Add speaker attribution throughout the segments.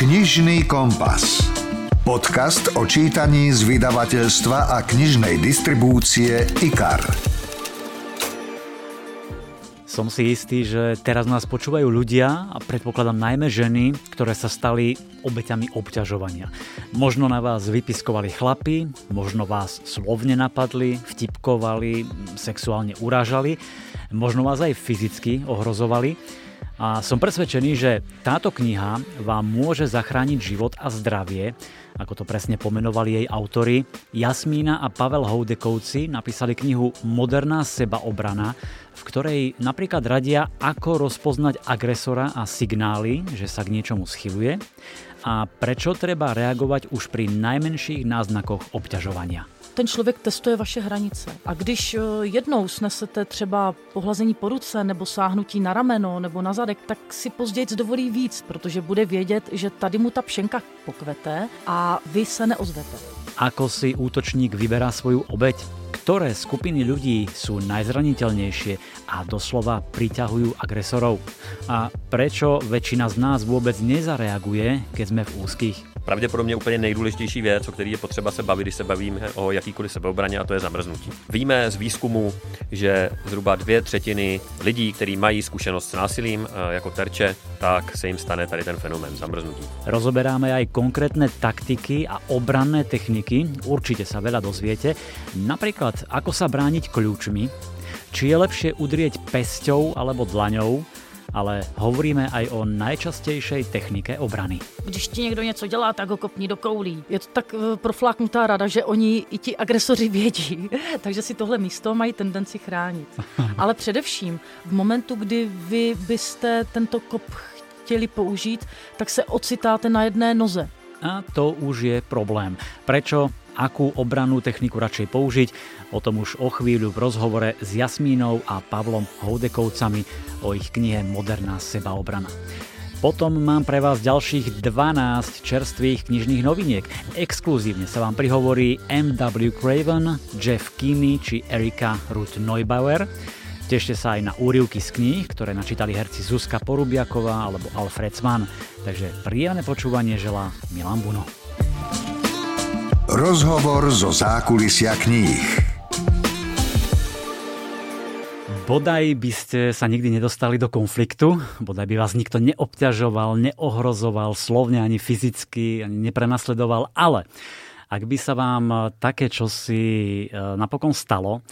Speaker 1: Knižný kompas. Podcast o čítaní z vydavateľstva a knižnej distribúcie IKAR.
Speaker 2: Som si istý, že teraz nás počúvajú ľudia a predpokladám najmä ženy, ktoré sa stali obeťami obťažovania. Možno na vás vypiskovali chlapy, možno vás slovne napadli, vtipkovali, sexuálne urážali, možno vás aj fyzicky ohrozovali. A som presvedčený, že táto kniha vám môže zachrániť život a zdravie, ako to presne pomenovali jej autory. Jasmína a Pavel Houdekovci napísali knihu Moderná sebaobrana, v ktorej napríklad radia, ako rozpoznať agresora a signály, že sa k niečomu schyluje a prečo treba reagovať už pri najmenších náznakoch obťažovania
Speaker 3: ten člověk testuje vaše hranice. A když eh, jednou snesete třeba pohlazení po ruce nebo sáhnutí na rameno nebo na zadek, tak si později dovolí víc, protože bude vědět, že tady mu ta pšenka pokvete a vy se neozvete.
Speaker 2: Ako si útočník vyberá svoju obeď? Ktoré skupiny ľudí sú najzraniteľnejšie a doslova priťahujú agresorov? A prečo väčšina z nás vôbec nezareaguje, keď sme v úzkých?
Speaker 4: pravděpodobně úplně nejdůležitější věc, o který je potřeba se bavit, když se bavíme o jakýkoliv sebeobraně, a to je zamrznutí. Víme z výzkumu, že zhruba dvě třetiny lidí, kteří mají zkušenost s násilím eh, jako terče, tak se jim stane tady ten fenomén zamrznutí.
Speaker 2: Rozoberáme aj konkrétne taktiky a obranné techniky, určite sa veľa dozviete, napríklad ako sa brániť kľúčmi, či je lepšie udrieť pesťou alebo dlaňou, ale hovoríme aj o najčastejšej technike obrany.
Speaker 3: Když ti někdo něco dělá, tak ho kopni do koulí. Je to tak eh, profláknutá rada, že oni i ti agresoři vědí, takže si tohle místo mají tendenci chránit. Ale především v momentu, kdy vy byste tento kop chtěli použít, tak se ocitáte na jedné noze.
Speaker 2: A to už je problém. Prečo akú obrannú techniku radšej použiť. O tom už o chvíľu v rozhovore s Jasmínou a Pavlom Houdekovcami o ich knihe Moderná sebaobrana. Potom mám pre vás ďalších 12 čerstvých knižných noviniek. Exkluzívne sa vám prihovorí M.W. Craven, Jeff Kinney či Erika Ruth Neubauer. Tešte sa aj na úrivky z kníh, ktoré načítali herci Zuzka Porubiaková alebo Alfred Svan. Takže príjemné počúvanie želá Milan Buno.
Speaker 1: Rozhovor zo zákulisia kníh.
Speaker 2: Bodaj by ste sa nikdy nedostali do konfliktu, bodaj by vás nikto neobťažoval, neohrozoval slovne ani fyzicky, ani neprenasledoval, ale ak by sa vám také čosi e, napokon stalo,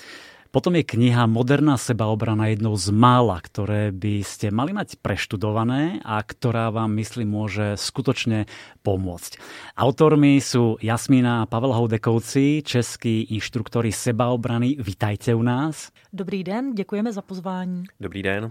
Speaker 2: potom je kniha Moderná sebaobrana jednou z mála, ktoré by ste mali mať preštudované a ktorá vám, myslím, môže skutočne pomôcť. Autormi sú Jasmína a Pavel Houdekovci, českí inštruktori sebaobrany. Vítajte u nás.
Speaker 3: Dobrý den, děkujeme za pozvání.
Speaker 4: Dobrý den.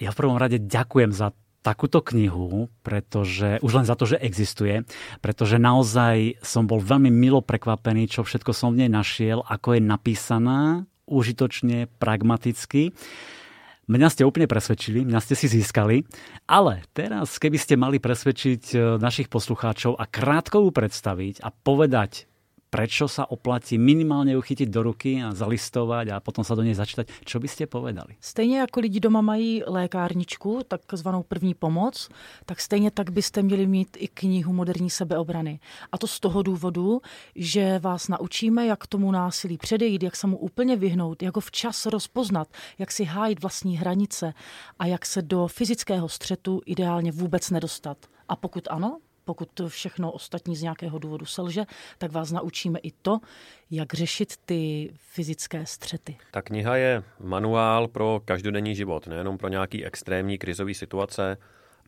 Speaker 2: Ja v prvom rade ďakujem za takúto knihu, pretože už len za to, že existuje, pretože naozaj som bol veľmi milo prekvapený, čo všetko som v nej našiel, ako je napísaná, užitočne, pragmaticky. Mňa ste úplne presvedčili, mňa ste si získali, ale teraz, keby ste mali presvedčiť e, našich poslucháčov a krátko predstaviť a povedať prečo sa oplatí minimálne ju chytiť do ruky a zalistovať a potom sa do nej začítať. Čo by ste povedali?
Speaker 3: Stejně jako lidi doma mají lékárničku, takzvanou první pomoc, tak stejně tak byste měli mít i knihu moderní sebeobrany. A to z toho důvodu, že vás naučíme, jak tomu násilí předejít, jak se mu úplně vyhnout, jak ho včas rozpoznat, jak si hájit vlastní hranice a jak se do fyzického střetu ideálně vůbec nedostat. A pokud ano, pokud všechno ostatní z nějakého důvodu selže, tak vás naučíme i to, jak řešit ty fyzické střety.
Speaker 4: Ta kniha je manuál pro každodenní život, nejenom pro nějaký extrémní krizový situace,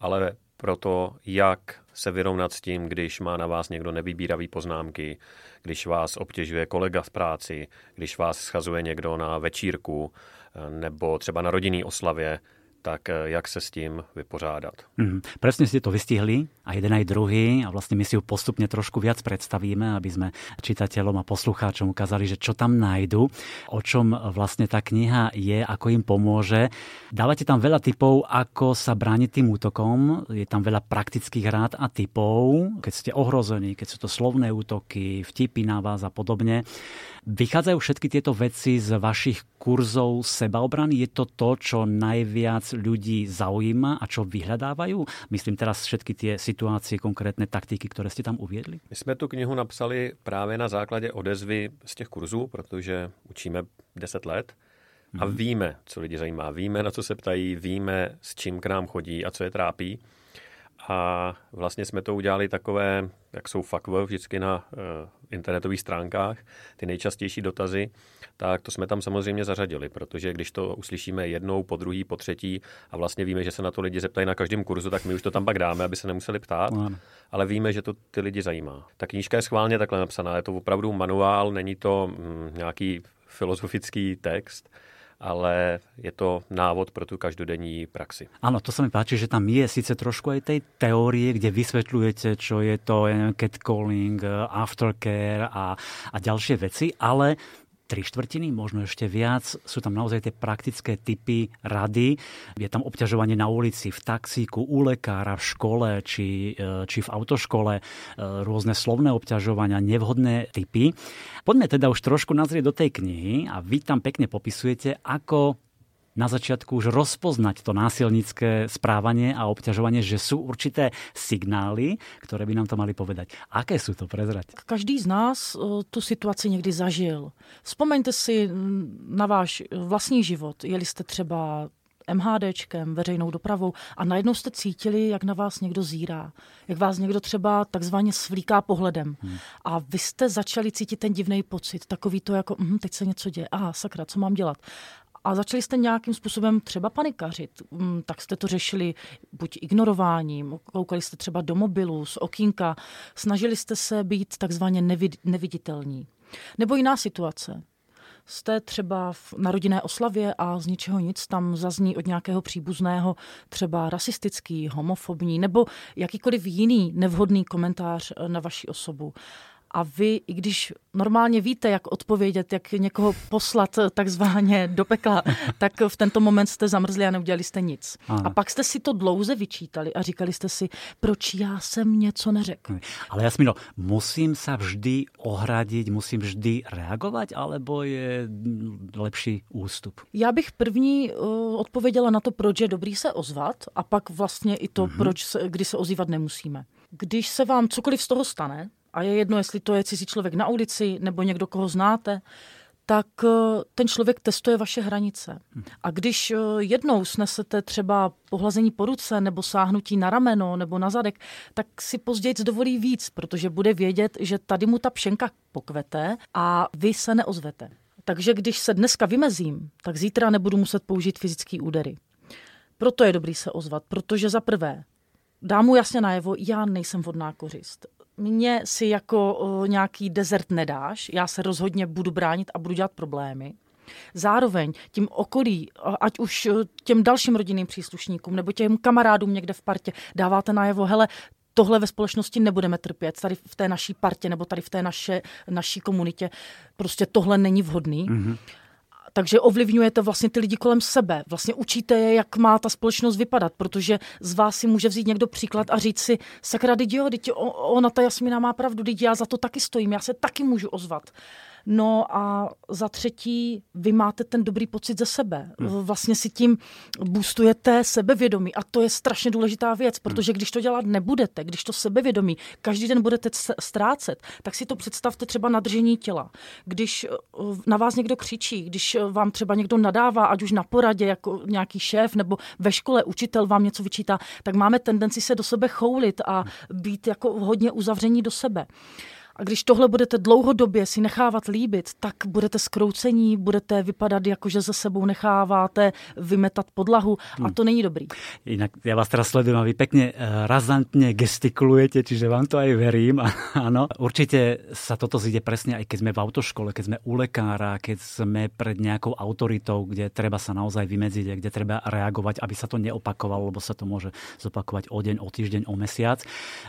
Speaker 4: ale pro to, jak se vyrovnat s tím, když má na vás někdo nevybíravý poznámky, když vás obtěžuje kolega v práci, když vás schazuje někdo na večírku nebo třeba na rodinný oslavě, tak eh, jak se s tím vypořádat.
Speaker 2: Mm, presne ste to vystihli, a jeden aj druhý, a vlastne my si ju postupne trošku viac predstavíme, aby sme čitateľom a poslucháčom ukázali, že čo tam nájdu, o čom vlastne tá kniha je, ako im pomôže. Dávate tam veľa typov, ako sa brániť tým útokom, je tam veľa praktických rád a typov, keď ste ohrození, keď sú to slovné útoky, vtipy na vás a podobne. Vychádzajú všetky tieto veci z vašich kurzov sebaobrany? Je to to, čo najviac ľudí zaujíma a čo vyhľadávajú? Myslím teraz všetky tie situácie, konkrétne taktiky, ktoré ste tam uviedli.
Speaker 4: My jsme tu knihu napsali právě na základě odezvy z těch kurzů, protože učíme 10 let a
Speaker 2: Mhm.
Speaker 4: víme, co lidi zajímá. Víme, na co se ptají, víme, s čím k nám chodí a co je trápí. A vlastně jsme to udělali takové, jak jsou fakv vždycky na uh, internetových stránkách, ty nejčastější dotazy, tak to jsme tam samozřejmě zařadili, protože když to uslyšíme jednou, po druhý, po třetí a vlastně víme, že se na to lidi zeptají na každém kurzu, tak my už to tam pak dáme, aby se nemuseli ptát,
Speaker 2: Áno.
Speaker 4: ale víme, že to ty lidi zajímá. Ta knížka je schválně takhle napsaná, je to opravdu manuál, není to mm, nějaký filozofický text, ale je to návod pro tu každodenní praxi.
Speaker 2: Áno, to sa mi páči, že tam je síce trošku aj tej teórie, kde vysvetľujete, čo je to ja neviem, catcalling, eh, aftercare a, a ďalšie veci, ale tri štvrtiny, možno ešte viac, sú tam naozaj tie praktické typy rady. Je tam obťažovanie na ulici, v taxíku, u lekára, v škole či, eh, či v autoškole, eh, rôzne slovné obťažovania, nevhodné typy. Poďme teda už trošku nazrieť do tej knihy a vy tam pekne popisujete, ako na začiatku už rozpoznať to násilnícke správanie a obťažovanie, že sú určité signály, ktoré by nám to mali povedať. Aké sú to prezrať?
Speaker 3: Každý z nás eh, tu situaci někdy zažil. Vzpomeňte si na váš vlastní život. Jeli jste třeba MHDčkem, veřejnou dopravou a najednou jste cítili, jak na vás někdo zírá. Jak vás někdo třeba takzvaně svlíká pohledem. Hmm. A vy jste začali cítit ten divný pocit, takový to jako, hm, teď se něco děje, aha, sakra, co mám dělat? A začali jste nějakým způsobem třeba panikařit, Mm, tak jste to řešili buď ignorováním, koukali jste třeba do mobilu, z okýnka, snažili jste se být takzvaně nevid- neviditelní. Nebo jiná situace. Jste třeba na rodinné oslavě a z ničeho nic tam zazní od nějakého příbuzného třeba rasistický, homofobní nebo jakýkoliv jiný nevhodný komentář eh, na vaši osobu. A vy, i když normálně víte, jak odpovědět, jak někoho poslat eh, takzvaně do pekla, tak v tento moment jste zamrzli a neudělali jste nic.
Speaker 2: Ano.
Speaker 3: A pak jste si to dlouze vyčítali a říkali jste si, proč já jsem něco neřekl.
Speaker 2: Ale Jasmino, musím sa vždy ohradiť, musím vždy reagovať, alebo je lepší ústup?
Speaker 3: Já bych první uh, odpověděla na to, proč je dobrý se ozvat a pak vlastně i to, mm-hmm. proč se, kdy se ozývat nemusíme. Když se vám cokoliv z toho stane, a je jedno, jestli to je cizí člověk na ulici nebo někdo, koho znáte, tak uh, ten člověk testuje vaše hranice. A když uh, jednou snesete třeba pohlazení po ruce nebo sáhnutí na rameno nebo na zadek, tak si později dovolí víc, protože bude vědět, že tady mu ta pšenka pokvete a vy se neozvete. Takže když se dneska vymezím, tak zítra nebudu muset použít fyzické údery. Proto je dobrý se ozvat, protože za prvé dám mu jasně najevo, já nejsem vodná kořist. Mně si jako o, nějaký desert nedáš, já se rozhodně budu bránit a budu dělat problémy. Zároveň tím okolí, ať už těm dalším rodinným příslušníkům nebo těm kamarádům někde v partě dáváte najevo, hele, tohle ve společnosti nebudeme trpět, tady v té naší partě nebo tady v té naše, naší komunitě. Prostě tohle není vhodný. Mm-hmm. Takže ovlivňujete vlastně ty lidi kolem sebe. Vlastně učíte je, jak má ta společnost vypadat, protože z vás si může vzít někdo příklad a říct si, sakra, teď jo, teď ona, ta Jasmina má pravdu, teď já za to taky stojím, já se taky můžu ozvat. No a za třetí, vy máte ten dobrý pocit ze sebe. Vlastně si tím boostujete sebevědomí a to je strašně důležitá věc, protože když to dělat nebudete, když to sebevědomí každý den budete ztrácet, tak si to představte třeba na držení těla. Když eh, na vás někdo křičí, když eh, vám třeba někdo nadává, ať už na poradě jako nějaký šéf nebo ve škole učitel vám něco vyčítá, tak máme tendenci se do sebe choulit a být jako hodně uzavření do sebe. A když tohle budete dlouhodobě si nechávat líbit, tak budete skroucení, budete vypadat jako, že ze sebou necháváte vymetat podlahu a to není dobrý.
Speaker 2: Inak ja vás teraz sledujem a vy pekne eh, razantne gestikulujete, čiže vám to aj verím. Áno, určite sa toto zíde presne aj keď sme v autoškole, keď sme u lekára, keď sme pred nejakou autoritou, kde treba sa naozaj vymedziť, a kde treba reagovať, aby sa to neopakovalo, lebo sa to môže zopakovať o deň, o týždeň, o mesiac.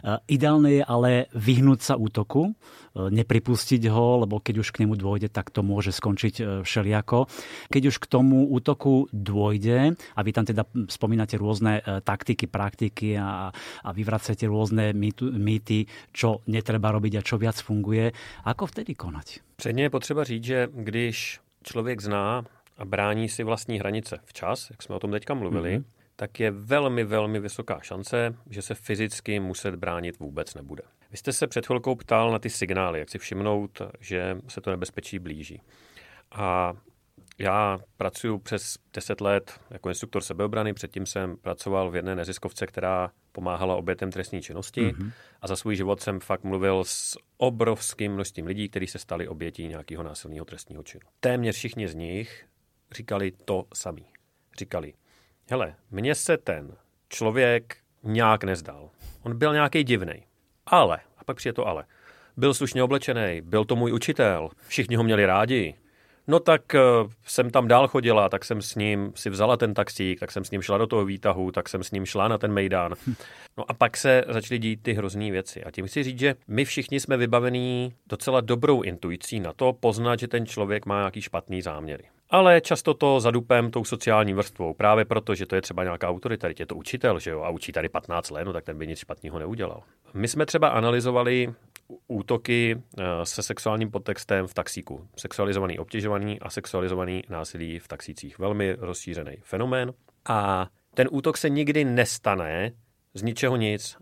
Speaker 2: Eh, Ideálne je ale vyhnúť sa útoku, nepripustiť ho, lebo keď už k nemu dôjde, tak to môže skončiť všelijako. Keď už k tomu útoku dôjde, a vy tam teda spomínate rôzne taktiky, praktiky a, a vyvracete rôzne mýty, čo netreba robiť a čo viac funguje, ako vtedy konať?
Speaker 4: Předně je potřeba říct, že když člověk zná a brání si vlastní hranice včas, jak jsme o tom teďka mluvili, mm-hmm. tak je velmi, velmi vysoká šance, že se fyzicky muset bránit vůbec nebude. Vy jste se před chvilkou ptal na ty signály, jak si všimnout, že se to nebezpečí blíží. A já pracuji přes 10 let jako instruktor sebeobrany, předtím jsem pracoval v jedné neziskovce, která pomáhala obětem trestní činnosti mm-hmm. a za svůj život jsem fakt mluvil s obrovským množstvím lidí, kteří se stali obětí nějakého násilného trestního činu. Téměř všichni z nich říkali to samý. Říkali, hele, mně se ten člověk nějak nezdal. On byl nějaký divný. Ale, a pak přijde to ale, byl slušně oblečený, byl to můj učitel, všichni ho měli rádi, No tak uh, jsem tam dál chodila, tak jsem s ním si vzala ten taxík, tak jsem s ním šla do toho výtahu, tak jsem s ním šla na ten mejdán. No a pak se začaly dít ty hrozný věci. A tím chci říct, že my všichni jsme vybavení docela dobrou intuicí na to poznat, že ten člověk má nějaký špatný záměry. Ale často to zadupem tou sociální vrstvou, právě proto, že to je třeba nějaká autorita, je to učitel, že jo, a učí tady 15 let, no tak ten by nic špatného neudělal. My jsme třeba analyzovali útoky eh, se sexuálním podtextem v taxíku. Sexualizovaný obtěžovaný a sexualizovaný násilí v taxících. Velmi rozšířený fenomén. A ten útok se nikdy nestane z ničeho nic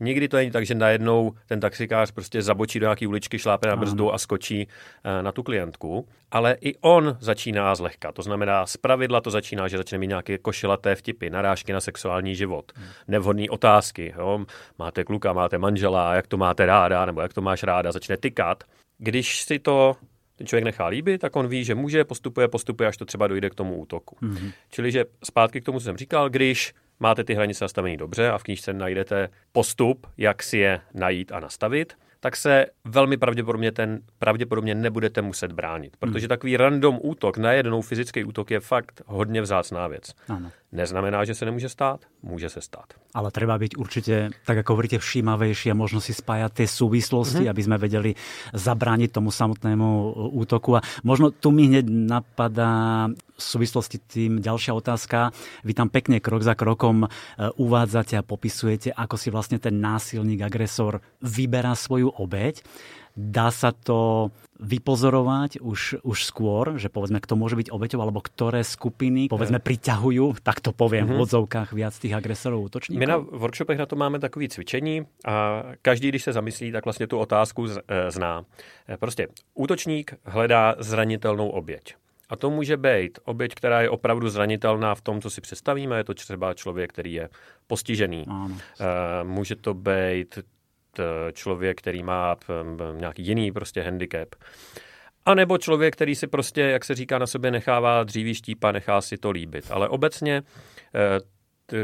Speaker 4: Nikdy to není tak, že najednou ten taxikář prostě zabočí do nějaké uličky, šlápe na brzdu a skočí eh, na tu klientku. Ale i on začíná zlehka. To znamená, z pravidla to začíná, že začne mít nějaké košilaté vtipy, narážky na sexuální život, nevhodné otázky. Jo? Máte kluka, máte manžela, jak to máte ráda, nebo jak to máš ráda, začne tykat. Když si to ten člověk nechá líbit, tak on ví, že může, postupuje, postupuje, až to třeba dojde k tomu útoku. Mm-hmm. Čili, že zpátky k tomu, co jsem říkal, když máte ty hranice nastavené dobře a v knížce najdete postup, jak si je najít a nastavit, tak se velmi pravděpodobně ten pravděpodobně nebudete muset bránit. Protože hmm. takový random útok, najednou fyzický útok je fakt hodně vzácná věc. Ano. Neznamená, že se nemůže stát, může se stát.
Speaker 2: Ale treba byť určite, tak ako hovoríte, všímavejší a možno si spájať tie súvislosti, mm-hmm. aby sme vedeli zabrániť tomu samotnému útoku. A možno tu mi hneď napadá v súvislosti tým ďalšia otázka. Vy tam pekne krok za krokom e, uvádzate a popisujete, ako si vlastne ten násilník, agresor vyberá svoju obeď. Dá sa to vypozorovať už, už skôr, že povedzme, kto môže byť obeťou, alebo ktoré skupiny, povedzme, priťahujú, tak to poviem mm-hmm. v mhm. odzovkách viac tých agresorov, útočníkov?
Speaker 4: My na workshopech na to máme takový cvičení a každý, když se zamyslí, tak vlastně tu otázku e, zná. E, prostě útočník hledá zranitelnou oběť. A to může být oběť, která je opravdu zranitelná v tom, co si představíme. Je to třeba člověk, který je postižený. Ano. E, může to být člověk, který má nějaký jiný prostě handicap. A nebo člověk, který si prostě, jak se říká, na sobě nechává dříví štípa, nechá si to líbit. Ale obecně, eh,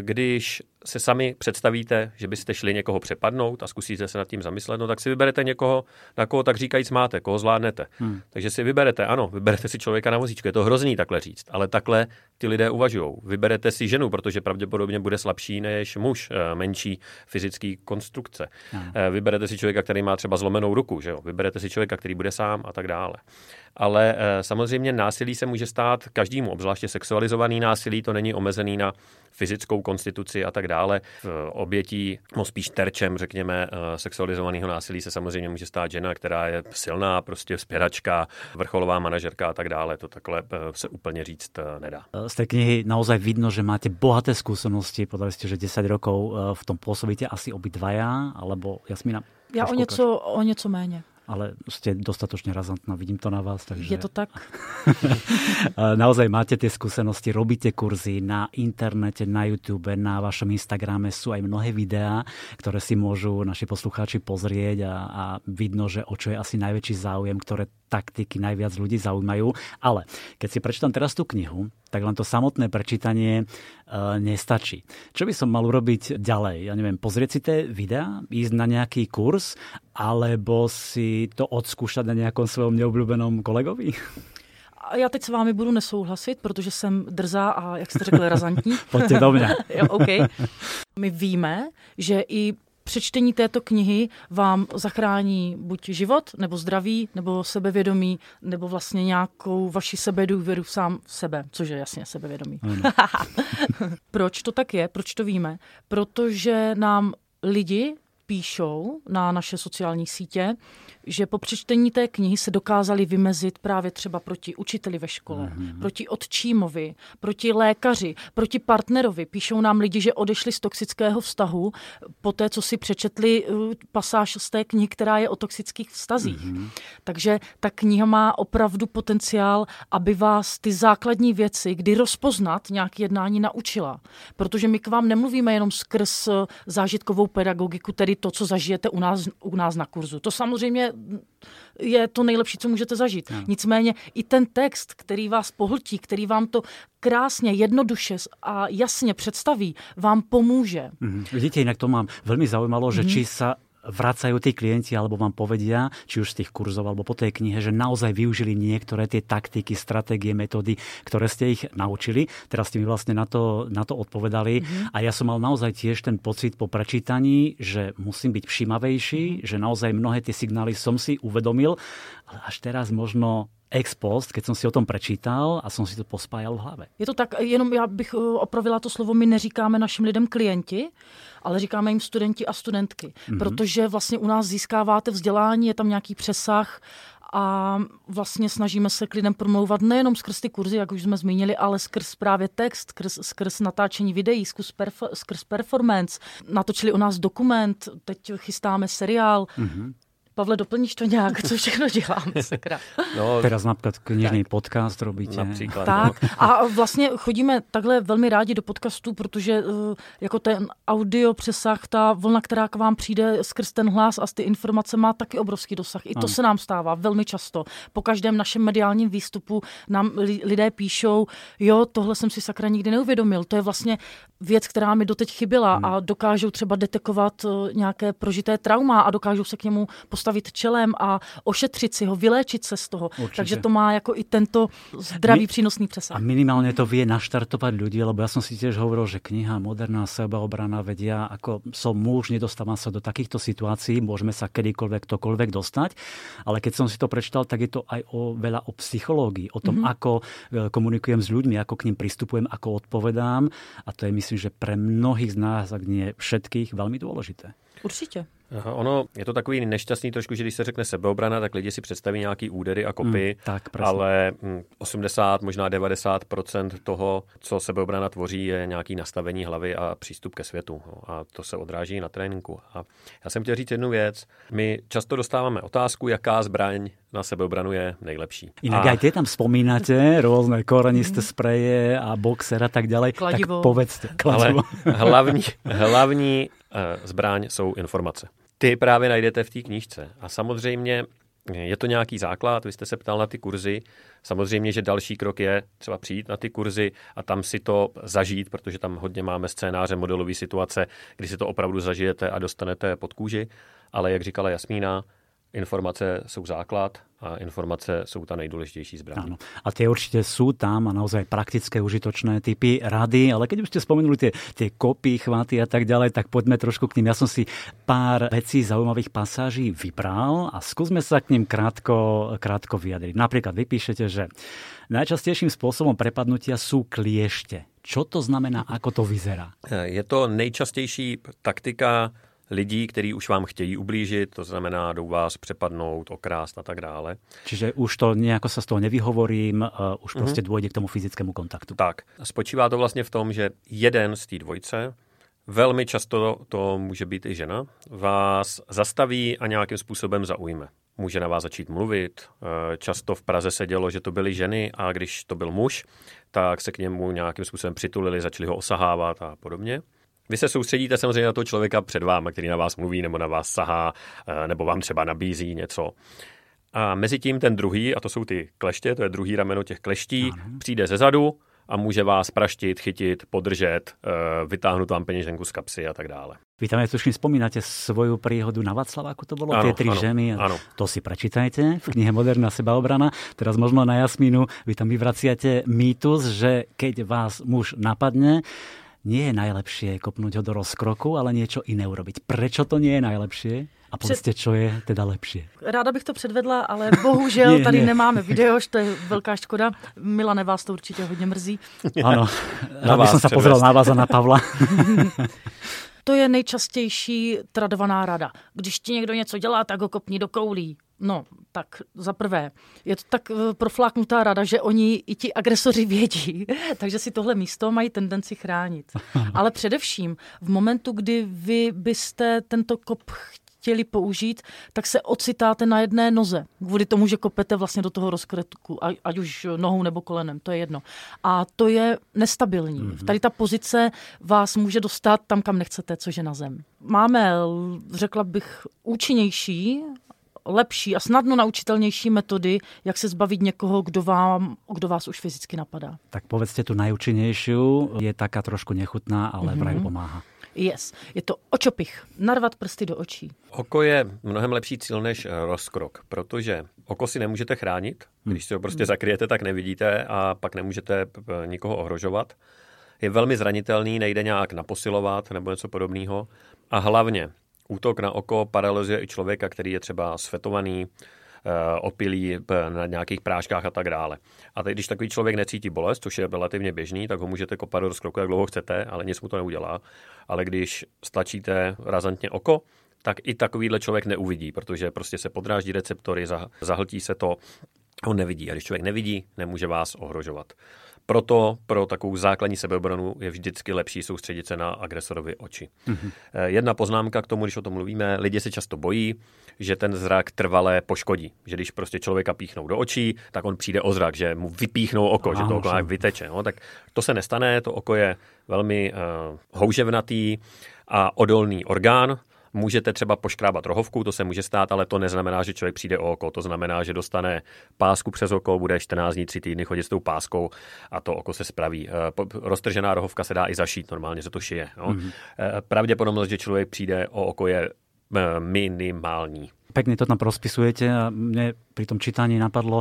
Speaker 4: když se sami představíte, že byste šli někoho přepadnout a zkusíte se nad tím zamyslet, no tak si vyberete někoho, na koho tak říkajíc máte, koho zvládnete. Hmm. Takže si vyberete, ano, vyberete si člověka na vozíčku, je to hrozný takhle říct, ale takhle ty lidé uvažují. Vyberete si ženu, protože pravděpodobně bude slabší než muž, eh, menší fyzický konstrukce. Hmm. Vyberete si člověka, který má třeba zlomenou ruku, že jo? vyberete si člověka, který bude sám a tak dále. Ale eh, samozřejmě násilí se může stát každému, obzvláště sexualizovaný násilí, to není omezený na fyzickou konstituci a tak dále dále. V obětí, no spíš terčem, řekněme, eh, sexualizovaného násilí se samozřejmě může stát žena, která je silná, prostě spěračka, vrcholová manažerka a tak dále. To takhle eh, se úplně říct eh, nedá.
Speaker 2: Z té knihy naozaj vidno, že máte bohaté skúsenosti. Povedali ste, že 10 rokov v tom pôsobíte asi obidvaja, alebo Jasmina?
Speaker 3: Já o něco, o něco méně
Speaker 2: ale ste dostatočne razantná, vidím to na vás. Takže...
Speaker 3: Je to tak?
Speaker 2: Naozaj máte tie skúsenosti, robíte kurzy na internete, na YouTube, na vašom Instagrame sú aj mnohé videá, ktoré si môžu naši poslucháči pozrieť a, a vidno, že o čo je asi najväčší záujem, ktoré taktiky najviac ľudí zaujímajú. Ale keď si prečítam teraz tú knihu, tak len to samotné prečítanie e, nestačí. Čo by som mal urobiť ďalej? Ja neviem, pozrieť si tie videá, ísť na nejaký kurz, alebo si to odskúšať na nejakom svojom neobľúbenom kolegovi?
Speaker 3: Já teď s vámi budu nesouhlasit, protože jsem drzá a, jak jste řekli, razantní.
Speaker 2: Pojďte do mě.
Speaker 3: jo, okay. My víme, že i přečtení této knihy vám zachrání buď život, nebo zdraví, nebo sebevědomí, nebo vlastně nějakou vaši sebedůvěru sám v sebe, což je jasně sebevědomí. Proč to tak je? Proč to víme? Protože nám lidi píšou na naše sociální sítě, že po přečtení té knihy se dokázali vymezit právě třeba proti učiteli ve škole, mm-hmm. proti otčímovi, proti lékaři, proti partnerovi. Píšou nám lidi, že odešli z toxického vztahu po té, co si přečetli uh, pasáž z té knihy, která je o toxických vztazích. Mm-hmm. Takže ta kniha má opravdu potenciál, aby vás ty základní věci, kdy rozpoznat nějaké jednání naučila. Protože my k vám nemluvíme jenom skrz uh, zážitkovou pedagogiku, tedy to, co zažijete u nás, u nás na kurzu. To samozřejmě je to nejlepší, co můžete zažít. No. Nicméně i ten text, který vás pohltí, který vám to krásně, jednoduše a jasně představí, vám pomůže.
Speaker 2: Mm-hmm. Vidíte, jinak to mám velmi zaujímalo, že mm-hmm. či sa vracajú tí klienti alebo vám povedia, či už z tých kurzov alebo po tej knihe, že naozaj využili niektoré tie taktiky, stratégie, metódy, ktoré ste ich naučili. Teraz ste mi vlastne na to, na to odpovedali mm-hmm. a ja som mal naozaj tiež ten pocit po prečítaní, že musím byť všimavejší, mm-hmm. že naozaj mnohé tie signály som si uvedomil, ale až teraz možno ex post, keď som si o tom prečítal a som si to pospájal v hlave.
Speaker 3: Je to tak, jenom já bych eh, opravila to slovo, my neříkáme našim lidem klienti, ale říkáme jim studenti a studentky, mm-hmm. protože vlastně u nás získáváte vzdělání, je tam nějaký přesah a vlastně snažíme se k lidem promlouvat nejenom skrz ty kurzy, jak už jsme zmínili, ale skrz právě text, skrz, skrz natáčení videí, skrz, perf- skrz performance. Natočili u nás dokument, teď chystáme seriál. Mm-hmm. Pavle, doplníš to nějak, co všechno dělám, sakra.
Speaker 2: No, Teraz například knižný tak. podcast robíte.
Speaker 4: Například.
Speaker 3: Tak no. a vlastně chodíme takhle velmi rádi do podcastu, protože uh, jako ten audio přesah, ta vlna, která k vám přijde skrz ten hlas a ty informace má taky obrovský dosah. I to ano. se nám stává velmi často. Po každém našem mediálním výstupu nám lidé píšou, jo, tohle jsem si sakra nikdy neuvědomil. To je vlastně věc, která mi doteď chyběla hmm. a dokážou třeba detekovat uh, nějaké prožité trauma a dokážou se k němu postavit postavit čelem a ošetřit si ho, vyléčit se z toho. Určite. Takže to má jako i tento zdravý, přínosný přesah.
Speaker 2: A minimálně to vie naštartovat ľudí, lebo ja som si tiež hovoril, že kniha Moderná sebaobrana vedia, ako som muž, nedostávam sa do takýchto situácií, môžeme sa kedykoľvek, ktokoľvek dostať, ale keď som si to prečítal, tak je to aj o veľa o psychológii, o tom, mm-hmm. ako e, komunikujem s ľuďmi, ako k ním pristupujem, ako odpovedám a to je myslím, že pre mnohých z nás, ak nie všetkých, veľmi dôležité.
Speaker 3: Určitě.
Speaker 4: Aha, ono je to takový nešťastný trošku, že když se řekne sebeobrana, tak lidi si představí nějaký údery a kopy, mm,
Speaker 2: tak,
Speaker 4: ale 80, hm, možná 90% toho, co sebeobrana tvoří, je nějaký nastavení hlavy a přístup ke světu. No, a to se odráží na tréninku. A já jsem chtěl říct jednu věc. My často dostáváme otázku, jaká zbraň na sebeobranu je nejlepší.
Speaker 2: Inak a... aj tie tam spomínate, rôzne korenisté spreje a boxer a tak ďalej.
Speaker 3: Kladivo.
Speaker 2: Tak povedzte. Kladivo.
Speaker 4: Ale hlavní, hlavní zbraň jsou informace. Ty právě najdete v té knížce. A samozřejmě je to nějaký základ, vy jste se ptal na ty kurzy. Samozřejmě, že další krok je třeba přijít na ty kurzy a tam si to zažít, protože tam hodně máme scénáře, modelové situace, kdy si to opravdu zažijete a dostanete pod kůži. Ale jak říkala Jasmína, informace jsou základ a informace jsou ta nejdůležitější zbraň. Áno.
Speaker 2: A tie určite sú tam a naozaj praktické, užitočné typy rady, ale keď už ste spomenuli tie, tie kopy, chvaty a tak ďalej, tak poďme trošku k ním. Ja som si pár vecí, zaujímavých pasáží vybral a skúsme sa k ním krátko, krátko vyjadriť. Napríklad vypíšete, že najčastejším spôsobom prepadnutia sú kliešte. Čo to znamená, ako to vyzerá?
Speaker 4: Je to nejčastější taktika lidí, kteří už vám chtějí ublížit, to znamená, jdou vás přepadnout, okrást a tak dále.
Speaker 2: Čiže už to nějak se z toho nevyhovorím, uh, už mm-hmm. prostě dôjde k tomu fyzickému kontaktu.
Speaker 4: Tak. Spočívá to vlastně v tom, že jeden z té dvojce, velmi často to může být i žena, vás zastaví a nějakým způsobem zaujme. Může na vás začít mluvit. Eh, často v Praze se dělo, že to byly ženy a když to byl muž, tak se k němu nějakým způsobem přitulili, začali ho osahávat a podobně. Vy se soustředíte samozřejmě na toho člověka před váma, který na vás mluví nebo na vás sahá, eh, nebo vám třeba nabízí něco. A mezi tím ten druhý, a to jsou ty kleště, to je druhý rameno těch kleští, ano. přijde ze zadu a může vás praštit, chytit, podržet, eh, vytáhnout vám peněženku z kapsy a tak dále.
Speaker 2: Vy tam tuším spomínate svoju príhodu na Václaváku, to bolo ano, tie tri ano, ženy.
Speaker 4: Ano.
Speaker 2: To si prečítajte v knihe Moderná sebaobrana. Teraz možno na Jasmínu, vy tam vyvraciate mýtus, že keď vás muž napadne, nie je najlepšie kopnúť ho do rozkroku, ale niečo iné urobiť. Prečo to nie je najlepšie? A povedzte, čo je teda lepšie.
Speaker 3: Ráda bych to předvedla, ale bohužel tady nie. nemáme video, to je velká škoda. Milane, vás to určitě hodně mrzí.
Speaker 2: Ano, rád bych som sa pozrel na vás a na Pavla.
Speaker 3: to je nejčastější tradovaná rada. Když ti někdo něco dělá, tak ho kopni do koulí. No, tak za prvé, je to tak eh, profláknutá rada, že oni i ti agresoři vědí, takže si tohle místo mají tendenci chránit. Ale především v momentu, kdy vy byste tento kop chtěli použít, tak se ocitáte na jedné noze. Kvůli tomu, že kopete vlastně do toho rozkretku, ať už nohou nebo kolenem, to je jedno. A to je nestabilní. Mm-hmm. Tady ta pozice vás může dostat tam, kam nechcete, což je na zem. Máme, řekla bych, účinnější lepší a snadno naučitelnější metody, jak se zbavit někoho, kdo, vám, kdo vás už fyzicky napadá.
Speaker 2: Tak povedzte tu najúčinnejšiu, je taká trošku nechutná, ale mm-hmm. vraj pomáha.
Speaker 3: Yes, je to očopich, narvat prsty do očí.
Speaker 4: Oko je mnohem lepší cíl než eh, rozkrok, protože oko si nemůžete chránit, když si ho prostě zakryjete, tak nevidíte a pak nemůžete eh, nikoho ohrožovat. Je velmi zranitelný, nejde nějak naposilovat nebo něco podobného. A hlavně útok na oko paralyzuje i člověka, který je třeba svetovaný, Eh, opilí na nějakých práškách a tak dále. A teď, když takový člověk necítí bolest, což je relativně běžný, tak ho můžete kopat do rozkroku, jak dlouho chcete, ale nic mu to neudělá. Ale když stlačíte razantně oko, tak i takovýhle člověk neuvidí, protože prostě se podráždí receptory, zahltí se to, on nevidí. A když člověk nevidí, nemůže vás ohrožovat. Proto pro takovou základní sebeobranu je vždycky lepší soustředit se na agresorovi oči. Mm-hmm. Jedna poznámka k tomu, když o tom mluvíme, lidi se často bojí, že ten zrak trvalé poškodí. Že když prostě člověka píchnou do očí, tak on přijde o zrak, že mu vypíchnou oko, Aha, že to oko vyteče. No, tak to se nestane, to oko je velmi uh, houževnatý a odolný orgán, Můžete třeba poškrábat rohovku, to se může stát, ale to neznamená, že člověk přijde o oko. To znamená, že dostane pásku přes oko, bude 14 dní, 3 týdny chodit s tou páskou a to oko se spraví. Eh, roztržená rohovka se dá i zašít, normálně se to šije. No. Mm-hmm. Pravděpodobnost, že člověk přijde o oko je eh, minimální.
Speaker 2: Pekne to tam rozpisujete a mne pri tom čítaní napadlo,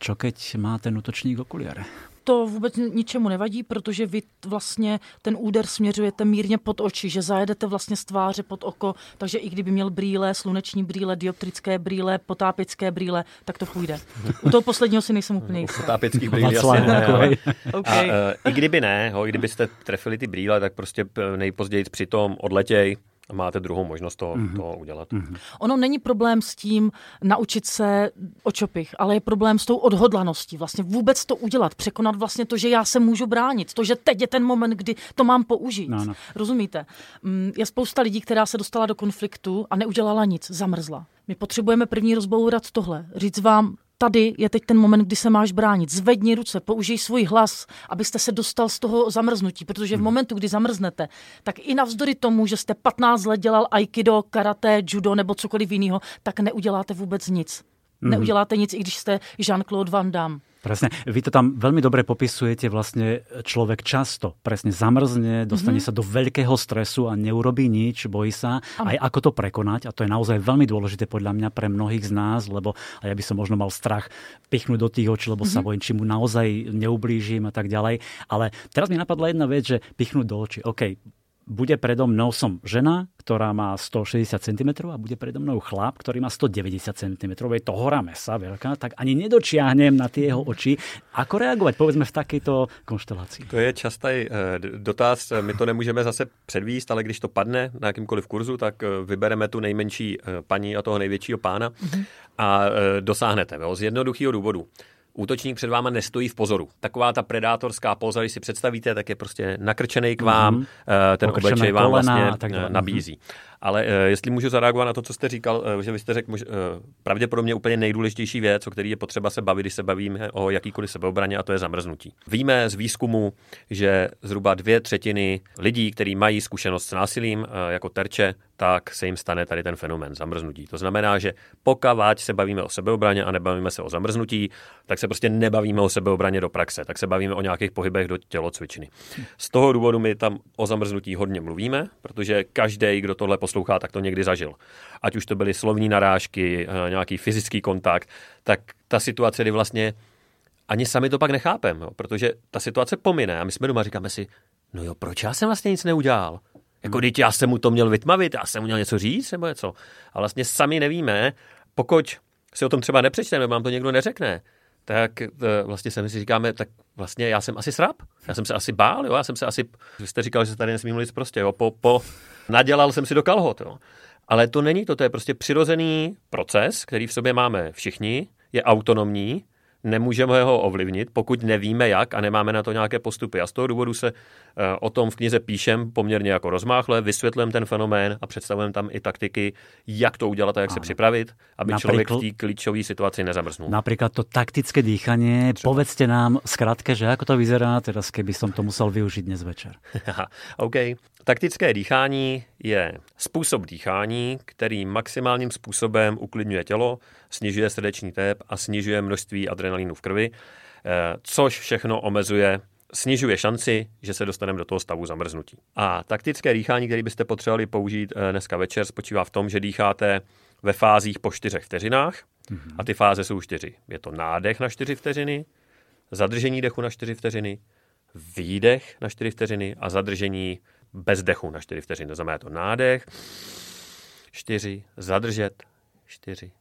Speaker 2: čo keď má ten útočník okuliare?
Speaker 3: To vůbec ničemu nevadí, protože vy vlastně ten úder směřujete mírně pod oči, že zajedete vlastně z tváře pod oko, takže i kdyby měl brýle, sluneční brýle, dioptrické brýle, potápické brýle, tak to půjde. U toho posledního si nejsem úplně jistý.
Speaker 4: Potápických brýlí asi ne, okay. okay. A, uh, I kdyby ne, ho, i kdybyste trefili ty brýle, tak prostě nejpozději při tom odletěj, máte druhou možnost to, mm-hmm. to udělat. Mm-hmm.
Speaker 3: Ono není problém s tím naučit se očopich, ale je problém s tou odhodlaností. Vlastně vůbec to udělat, překonat vlastně to, že já se můžu bránit, to, že teď je ten moment, kdy to mám použít. No, no. Rozumíte? Mm, je spousta lidí, která se dostala do konfliktu a neudělala nic, zamrzla. My potřebujeme první rozbourat tohle, říct vám, tady je teď ten moment, kdy se máš bránit. Zvedni ruce, použij svůj hlas, abyste se dostal z toho zamrznutí, protože v hmm. momentu, kdy zamrznete, tak i navzdory tomu, že jste 15 let dělal aikido, karate, judo nebo cokoliv jiného, tak neuděláte vůbec nic. Mm. Neuděláte nic, i když jste Jean-Claude Van Damme.
Speaker 2: Presne. Vy to tam veľmi dobre popisujete. Vlastne človek často presne zamrzne, dostane mm-hmm. sa do veľkého stresu a neurobí nič, bojí sa. Aj ako to prekonať. A to je naozaj veľmi dôležité podľa mňa pre mnohých z nás, lebo ja by som možno mal strach pichnúť do tých očí, lebo mm-hmm. sa mhm. bojím, či mu naozaj neublížim a tak ďalej. Ale teraz mi napadla jedna vec, že pichnúť do očí. OK, bude predo mnou som žena, ktorá má 160 cm a bude predo mnou chlap, ktorý má 190 cm. Je to hora mesa veľká, tak ani nedočiahnem na tie jeho oči. Ako reagovať, povedzme, v takejto konštelácii?
Speaker 4: To je častý eh, dotaz. My to nemůžeme zase předvíst, ale když to padne na jakýmkoliv kurzu, tak eh, vybereme tu nejmenší eh, paní a toho největšího pána mm-hmm. a dosáhnete ho z jednoduchého důvodu útočník před váma nestojí v pozoru. Taková ta predátorská poza, když si představíte, tak je prostě nakrčený k vám, mm-hmm. ten obličej vám vlastně eh, nabízí. Ale uh, jestli můžu zareagovat na to, co jste říkal, uh, že vy jste řekl uh, pravděpodobně úplně nejdůležitější věc, o který je potřeba se bavit, když se bavíme o jakýkoliv sebeobraně, a to je zamrznutí. Víme z výzkumu, že zhruba dvě třetiny lidí, kteří mají zkušenost s násilím jako terče, tak se jim stane tady ten fenomén zamrznutí. To znamená, že pokud se bavíme o sebeobraně a nebavíme se o zamrznutí, tak se prostě nebavíme o sebeobraně do praxe, tak se bavíme o nějakých pohybech do tělocvičny. Z toho důvodu my tam o zamrznutí hodně mluvíme, protože každý, kdo tohle poslouchá, tak to někdy zažil. Ať už to byly slovní narážky, eh, nějaký fyzický kontakt, tak ta situace, kdy vlastně ani sami to pak nechápem, jo, protože ta situace pomine a my jsme doma říkáme si, no jo, proč já jsem vlastně nic neudělal? Jako, teď já jsem mu to měl vytmavit, já jsem mu měl něco říct, nebo něco. A vlastně sami nevíme, pokud si o tom třeba nepřečteme, vám to někdo neřekne, tak eh, vlastně se my si říkáme, tak vlastně já jsem asi srab, já jsem se asi bál, jo? já jsem se asi, vy jste říkal, že se tady nesmí mluvit prostě, jo? Po, po, nadělal jsem si do kalhot, jo? ale to není to, to je prostě přirozený proces, který v sobě máme všichni, je autonomní, nemůžeme ho ovlivnit, pokud nevíme jak a nemáme na to nějaké postupy. A z toho důvodu se eh, o tom v knize píšem poměrně jako rozmáchle, vysvětlím ten fenomén a představujeme tam i taktiky, jak to udělat a jak ano. se připravit, aby Napríklad, člověk v té klíčové situaci nezamrznul.
Speaker 2: Například to taktické dýchanie. Třeba. Povedzte nám zkrátke, že ako to vyzerá, teraz keby som to musel využiť dnes večer.
Speaker 4: OK. Taktické dýchání je způsob dýchání, který maximálním způsobem uklidňuje tělo, snižuje srdeční tep a snižuje množství adrenalínu v krvi, eh, což všechno omezuje snižuje šanci, že se dostaneme do toho stavu zamrznutí. A taktické dýchání, které byste potřebovali použít eh, dneska večer, spočívá v tom, že dýcháte ve fázích po čtyřech vteřinách mm-hmm. a ty fáze jsou čtyři. Je to nádech na čtyři vteřiny, zadržení dechu na čtyři vteřiny, výdech na čtyři vteřiny a zadržení bez dechu na 4 vteřiny. To znamená to nádech, 4, zadržet, 4,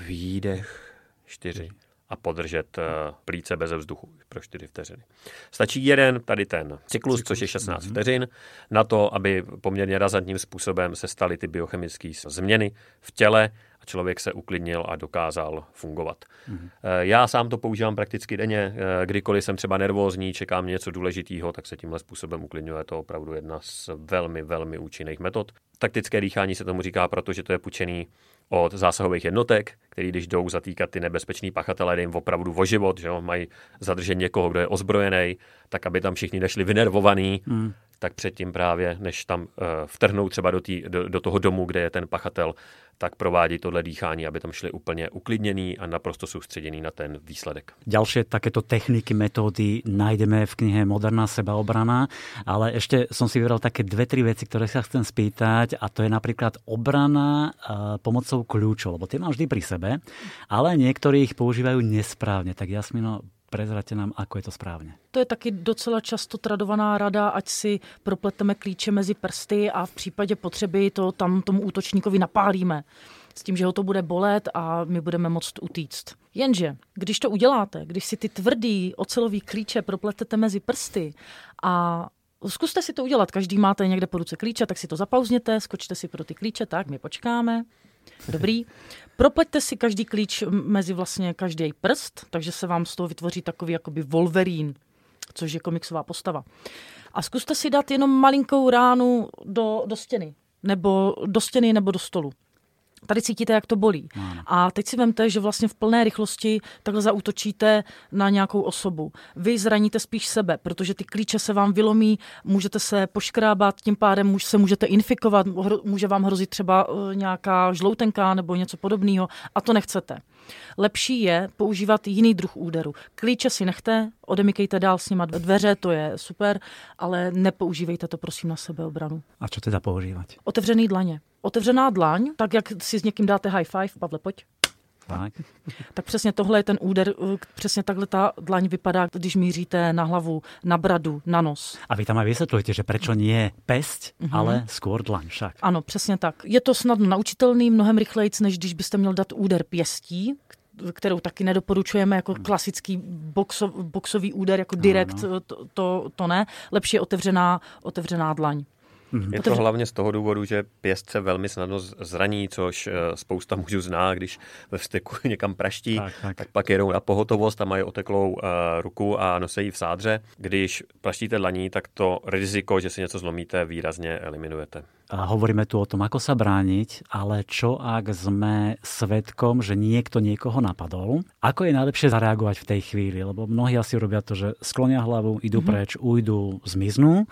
Speaker 4: výdech, 4 a podržet uh, plíce bez vzduchu pro 4 vteřiny. Stačí jeden tady ten cyklus, což je 16 vteřin, na to, aby poměrně razantním způsobem se staly ty biochemické změny v těle člověk se uklidnil a dokázal fungovat. Mm-hmm. Já sám to používám prakticky denně, eh, kdykoliv jsem třeba nervózní, čekám něco důležitého, tak se tímhle způsobem uklidňuje. To je opravdu jedna z velmi, velmi účinných metod. Taktické dýchání se tomu říká, protože to je pučený od zásahových jednotek, který když jdou zatýkat ty nebezpečný pachatele, jim opravdu o život, že jo, mají zadržet někoho, kdo je ozbrojený, tak aby tam všichni nešli vynervovaný, mm. tak předtím právě, než tam uh, vtrhnou třeba do, tý, do, do toho domu, kde je ten pachatel, tak provádí tohle dýchání, aby tam šli úplně uklidněný a naprosto soustředěný na ten výsledek.
Speaker 2: Ďalšie takéto techniky, metódy najdeme v knihe Moderná sebaobrana, ale ešte som si vybral také dve, tri veci, ktoré sa chcem spýtať a to je napríklad obrana uh, pomocou kľúčov, lebo tie mám vždy pri sebe, ale niektorí ich používajú nesprávne. Tak Jasmino, prezrate nám, ako je to správně.
Speaker 3: To je taky docela často tradovaná rada, ať si propleteme klíče mezi prsty a v případě potřeby to tam tomu útočníkovi napálíme s tím, že ho to bude bolet a my budeme moct utíct. Jenže, když to uděláte, když si ty tvrdý ocelový klíče propletete mezi prsty a Zkuste si to udělat. Každý máte někde po ruce klíče, tak si to zapauzněte, skočte si pro ty klíče, tak my počkáme. Dobrý. Propleťte si každý klíč mezi vlastně každý prst, takže se vám z toho vytvoří takový jakoby Wolverine, což je komiksová postava. A zkuste si dát jenom malinkou ránu do, do stěny, nebo do stěny, nebo do stolu tady cítíte, jak to bolí. A teď si vemte, že vlastně v plné rychlosti takhle zautočíte na nějakou osobu. Vy zraníte spíš sebe, protože ty klíče se vám vylomí, můžete se poškrábat, tím pádem se můžete infikovat, může vám hrozit třeba eh, nějaká žloutenka nebo něco podobného a to nechcete. Lepší je používat jiný druh úderu. Klíče si nechte, odemykejte dál s nima dveře, to je super, ale nepoužívejte to prosím na sebeobranu.
Speaker 2: A co teda používat?
Speaker 3: Otevřený dlaně. Otevřená dlaň, tak jak si s někým dáte high five, Pavle, pojď. Tak. tak přesně tohle je ten úder, přesně takhle ta dlaň vypadá, když míříte na hlavu, na bradu, na nos.
Speaker 2: A vy tam aj vysvětlujete, že proč nie pesť, mm-hmm. ale skôr dlaň však.
Speaker 3: Ano, přesně tak. Je to snadno naučitelný, mnohem rychleji, než když byste měl dát úder pěstí, kterou taky nedoporučujeme jako klasický boxo, boxový úder, jako direkt, to, to, to ne. Lepší je otevřená, otevřená dlaň.
Speaker 4: Mm-hmm. Je to hlavně z toho důvodu, že pěst se velmi snadno zraní, což eh, spousta mužů zná, když ve vzteku někam praští, tak, tak. tak pak jedou na pohotovost a mají oteklou uh, ruku a nosí v sádře. Když praštíte dlaní, tak to riziko, že si něco zlomíte, výrazně eliminujete.
Speaker 2: A hovoríme tu o tom, ako sa brániť, ale čo ak sme svetkom, že niekto niekoho napadol? Ako je najlepšie zareagovať v tej chvíli? Lebo mnohí asi robia to, že sklonia hlavu, idú mm-hmm. preč, ujdu, zmiznú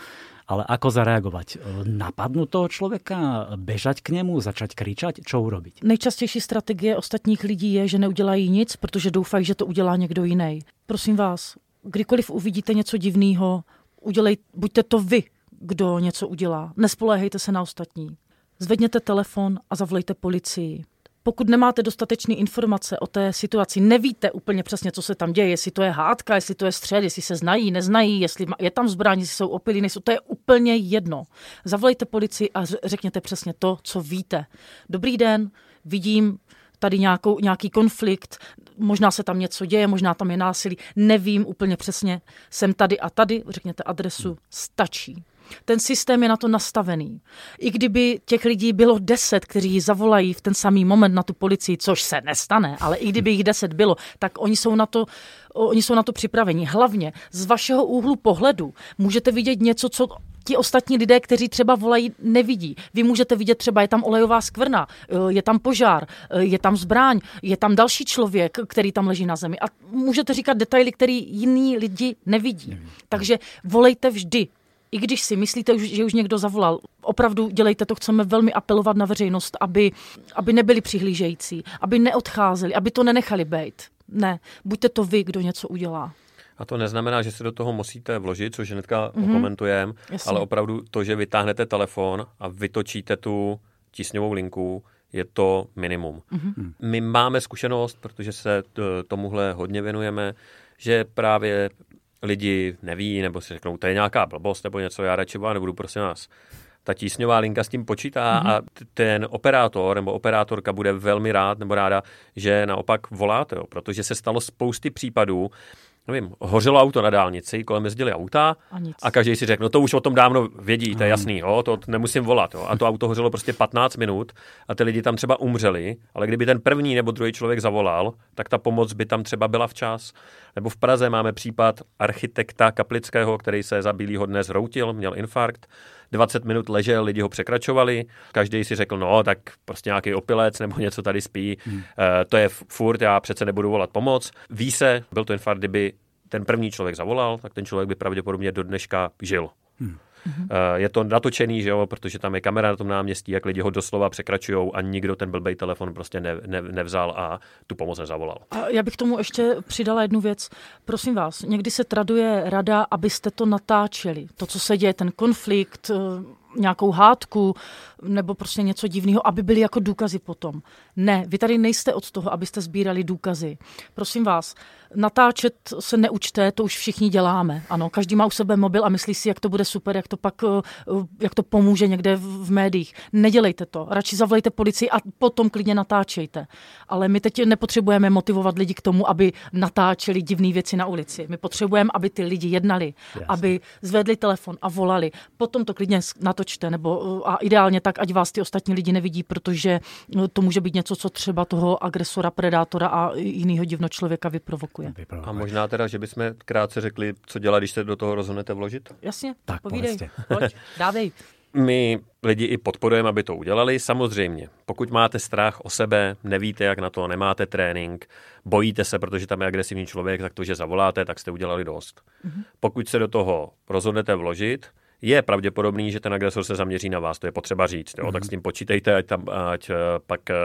Speaker 2: ale ako zareagovat? Napadnout toho člověka, bežať k němu, začať kričať, čo urobiť?
Speaker 3: Nejčastější strategie ostatních lidí je, že neudělají nic, protože doufají, že to udělá někdo jiný. Prosím vás, kdykoliv uvidíte něco divného, udělej, buďte to vy, kdo něco udělá. Nespoléhejte se na ostatní. Zvedněte telefon a zavolejte policii. Pokud nemáte dostatečné informace o té situaci, nevíte úplně přesně, co se tam děje, jestli to je hádka, jestli to je střed, jestli se znají, neznají, jestli je tam zbraň, jestli jsou opilí, nejsou, to je úplně jedno. Zavolejte policii a řekněte přesně to, co víte. Dobrý den, vidím tady nějakou, nějaký konflikt, možná se tam něco děje, možná tam je násilí, nevím úplně přesně, jsem tady a tady, řekněte adresu, stačí. Ten systém je na to nastavený. I kdyby těch lidí bylo deset, kteří zavolají v ten samý moment na tu policii, což se nestane, ale i kdyby jich deset bylo, tak oni jsou na to, oni jsou na to připraveni. Hlavně z vašeho úhlu pohledu můžete vidět něco, co ti ostatní lidé, kteří třeba volají, nevidí. Vy můžete vidět třeba, je tam olejová skvrna, je tam požár, je tam zbraň, je tam další člověk, který tam leží na zemi. A můžete říkat detaily, které jiní lidi nevidí. Takže volejte vždy i když si myslíte, že už někdo zavolal, opravdu dělejte to, chceme velmi apelovat na veřejnost, aby, aby nebyli přihlížející, aby neodcházeli, aby to nenechali být. Ne, buďte to vy, kdo něco udělá.
Speaker 4: A to neznamená, že se do toho musíte vložit, což hnedka mm-hmm. okomentujeme, ale opravdu to, že vytáhnete telefon a vytočíte tu tísňovou linku, je to minimum. Mm-hmm. My máme zkušenost, protože se tomuhle hodně věnujeme, že právě lidi neví, nebo si řeknou, to je nějaká blbost, nebo něco, já radši vám nebudu, prosím vás. Ta tísňová linka s tím počítá mm-hmm. a ten operátor nebo operátorka bude velmi rád nebo ráda, že naopak voláte, jo, protože se stalo spousty případů, nevím, hořelo auto na dálnici, kolem jezdili auta a, a každý si řekl, no to už o tom dávno vědí, to je jasný, jo, to nemusím volat. Jo. A to auto hořelo prostě 15 minut a ty lidi tam třeba umřeli, ale kdyby ten první nebo druhý člověk zavolal, tak ta pomoc by tam třeba byla včas. Nebo v Praze máme případ architekta Kaplického, který se za bílýho dne zroutil, měl infarkt 20 minut ležel, lidi ho překračovali, každý si řekl, no, tak prostě nějaký opilec nebo něco tady spí, hmm. uh, to je furt, já přece nebudu volat pomoc. Ví se, byl to infarkt, kdyby ten první člověk zavolal, tak ten člověk by pravděpodobně do dneška žil. Hmm. Mm-hmm. Je to natočený, že jo, protože tam je kamera na tom náměstí, jak lidi ho doslova překračují a nikdo ten blbej telefon prostě ne, ne, nevzal a tu pomoc nezavolal.
Speaker 3: A já bych tomu ještě přidala jednu věc. Prosím vás, někdy se traduje rada, abyste to natáčeli. To, co se děje, ten konflikt, eh, nějakou hádku nebo prostě něco divného, aby byly jako důkazy potom. Ne, vy tady nejste od toho, abyste sbírali důkazy. Prosím vás, natáčet se neučte, to už všichni děláme. Ano, každý má u sebe mobil a myslí si, jak to bude super, jak to pak, eh, jak to pomůže někde v médiích. Nedělejte to. Radši zavolejte policii a potom klidně natáčejte. Ale my teď nepotřebujeme motivovat lidi k tomu, aby natáčeli divné věci na ulici. My potřebujeme, aby ty lidi jednali, Jasně. aby zvedli telefon a volali. Potom to klidně natočte, nebo eh, a ideálně tak, ať vás ty ostatní lidi nevidí, protože eh, to může být něco, co třeba toho agresora, predátora a jiného divno člověka vyprovokuje vyprovokuje.
Speaker 4: A možná teda, že bychom krátce řekli, co dělat, když se do toho rozhodnete vložit?
Speaker 3: Jasně, tak povídej, pojď, dávej.
Speaker 4: My lidi i podporujeme, aby to udělali. Samozřejmě, pokud máte strach o sebe, nevíte, jak na to, nemáte trénink, bojíte se, protože tam je agresivní člověk, tak to, že zavoláte, tak jste udělali dost. Mm-hmm. Pokud se do toho rozhodnete vložit, je pravděpodobný, že ten agresor se zaměří na vás, to je potřeba říct. Jo? Mm-hmm. Tak s tím počítejte, ať, tam, ať eh, pak eh,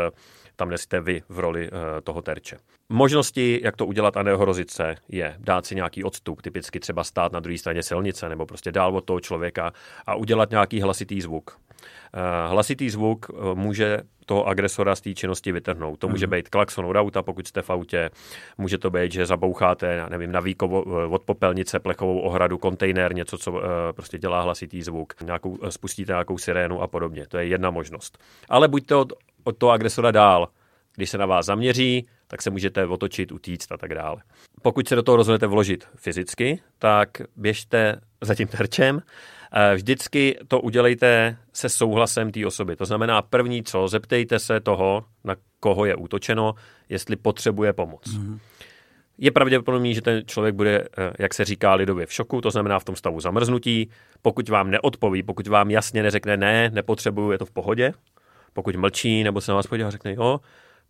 Speaker 4: tam nesete vy v roli eh, toho terče. Možnosti, jak to udělat a neohrozit se, je dát si nějaký odstup, typicky třeba stát na druhé straně silnice nebo prostě dál od toho člověka a udělat nějaký hlasitý zvuk. Eh, hlasitý zvuk eh, může toho agresora z té činnosti vytrhnout. To může mhm. být klakson od auta, pokud jste v autě, může to být, že zaboucháte, nevím, na výkovo, od popelnice, plechovou ohradu, kontejner, něco, co prostě dělá hlasitý zvuk, nějakou, spustíte nějakou sirénu a podobně. To je jedna možnost. Ale buďte od, od toho agresora dál. Když se na vás zaměří, tak se můžete otočit, utíct a tak dále. Pokud se do toho rozhodnete vložit fyzicky, tak běžte za tím terčem. Eh, vždycky to udělejte se souhlasem té osoby. To znamená první co, zeptejte se toho, na koho je útočeno, jestli potřebuje pomoc. Mm-hmm. Je pravděpodobný, že ten člověk bude, eh, jak se říká lidově, v šoku, to znamená v tom stavu zamrznutí. Pokud vám neodpoví, pokud vám jasně neřekne ne, nepotřebuju, je to v pohodě, pokud mlčí nebo se na vás podívá a řekne jo,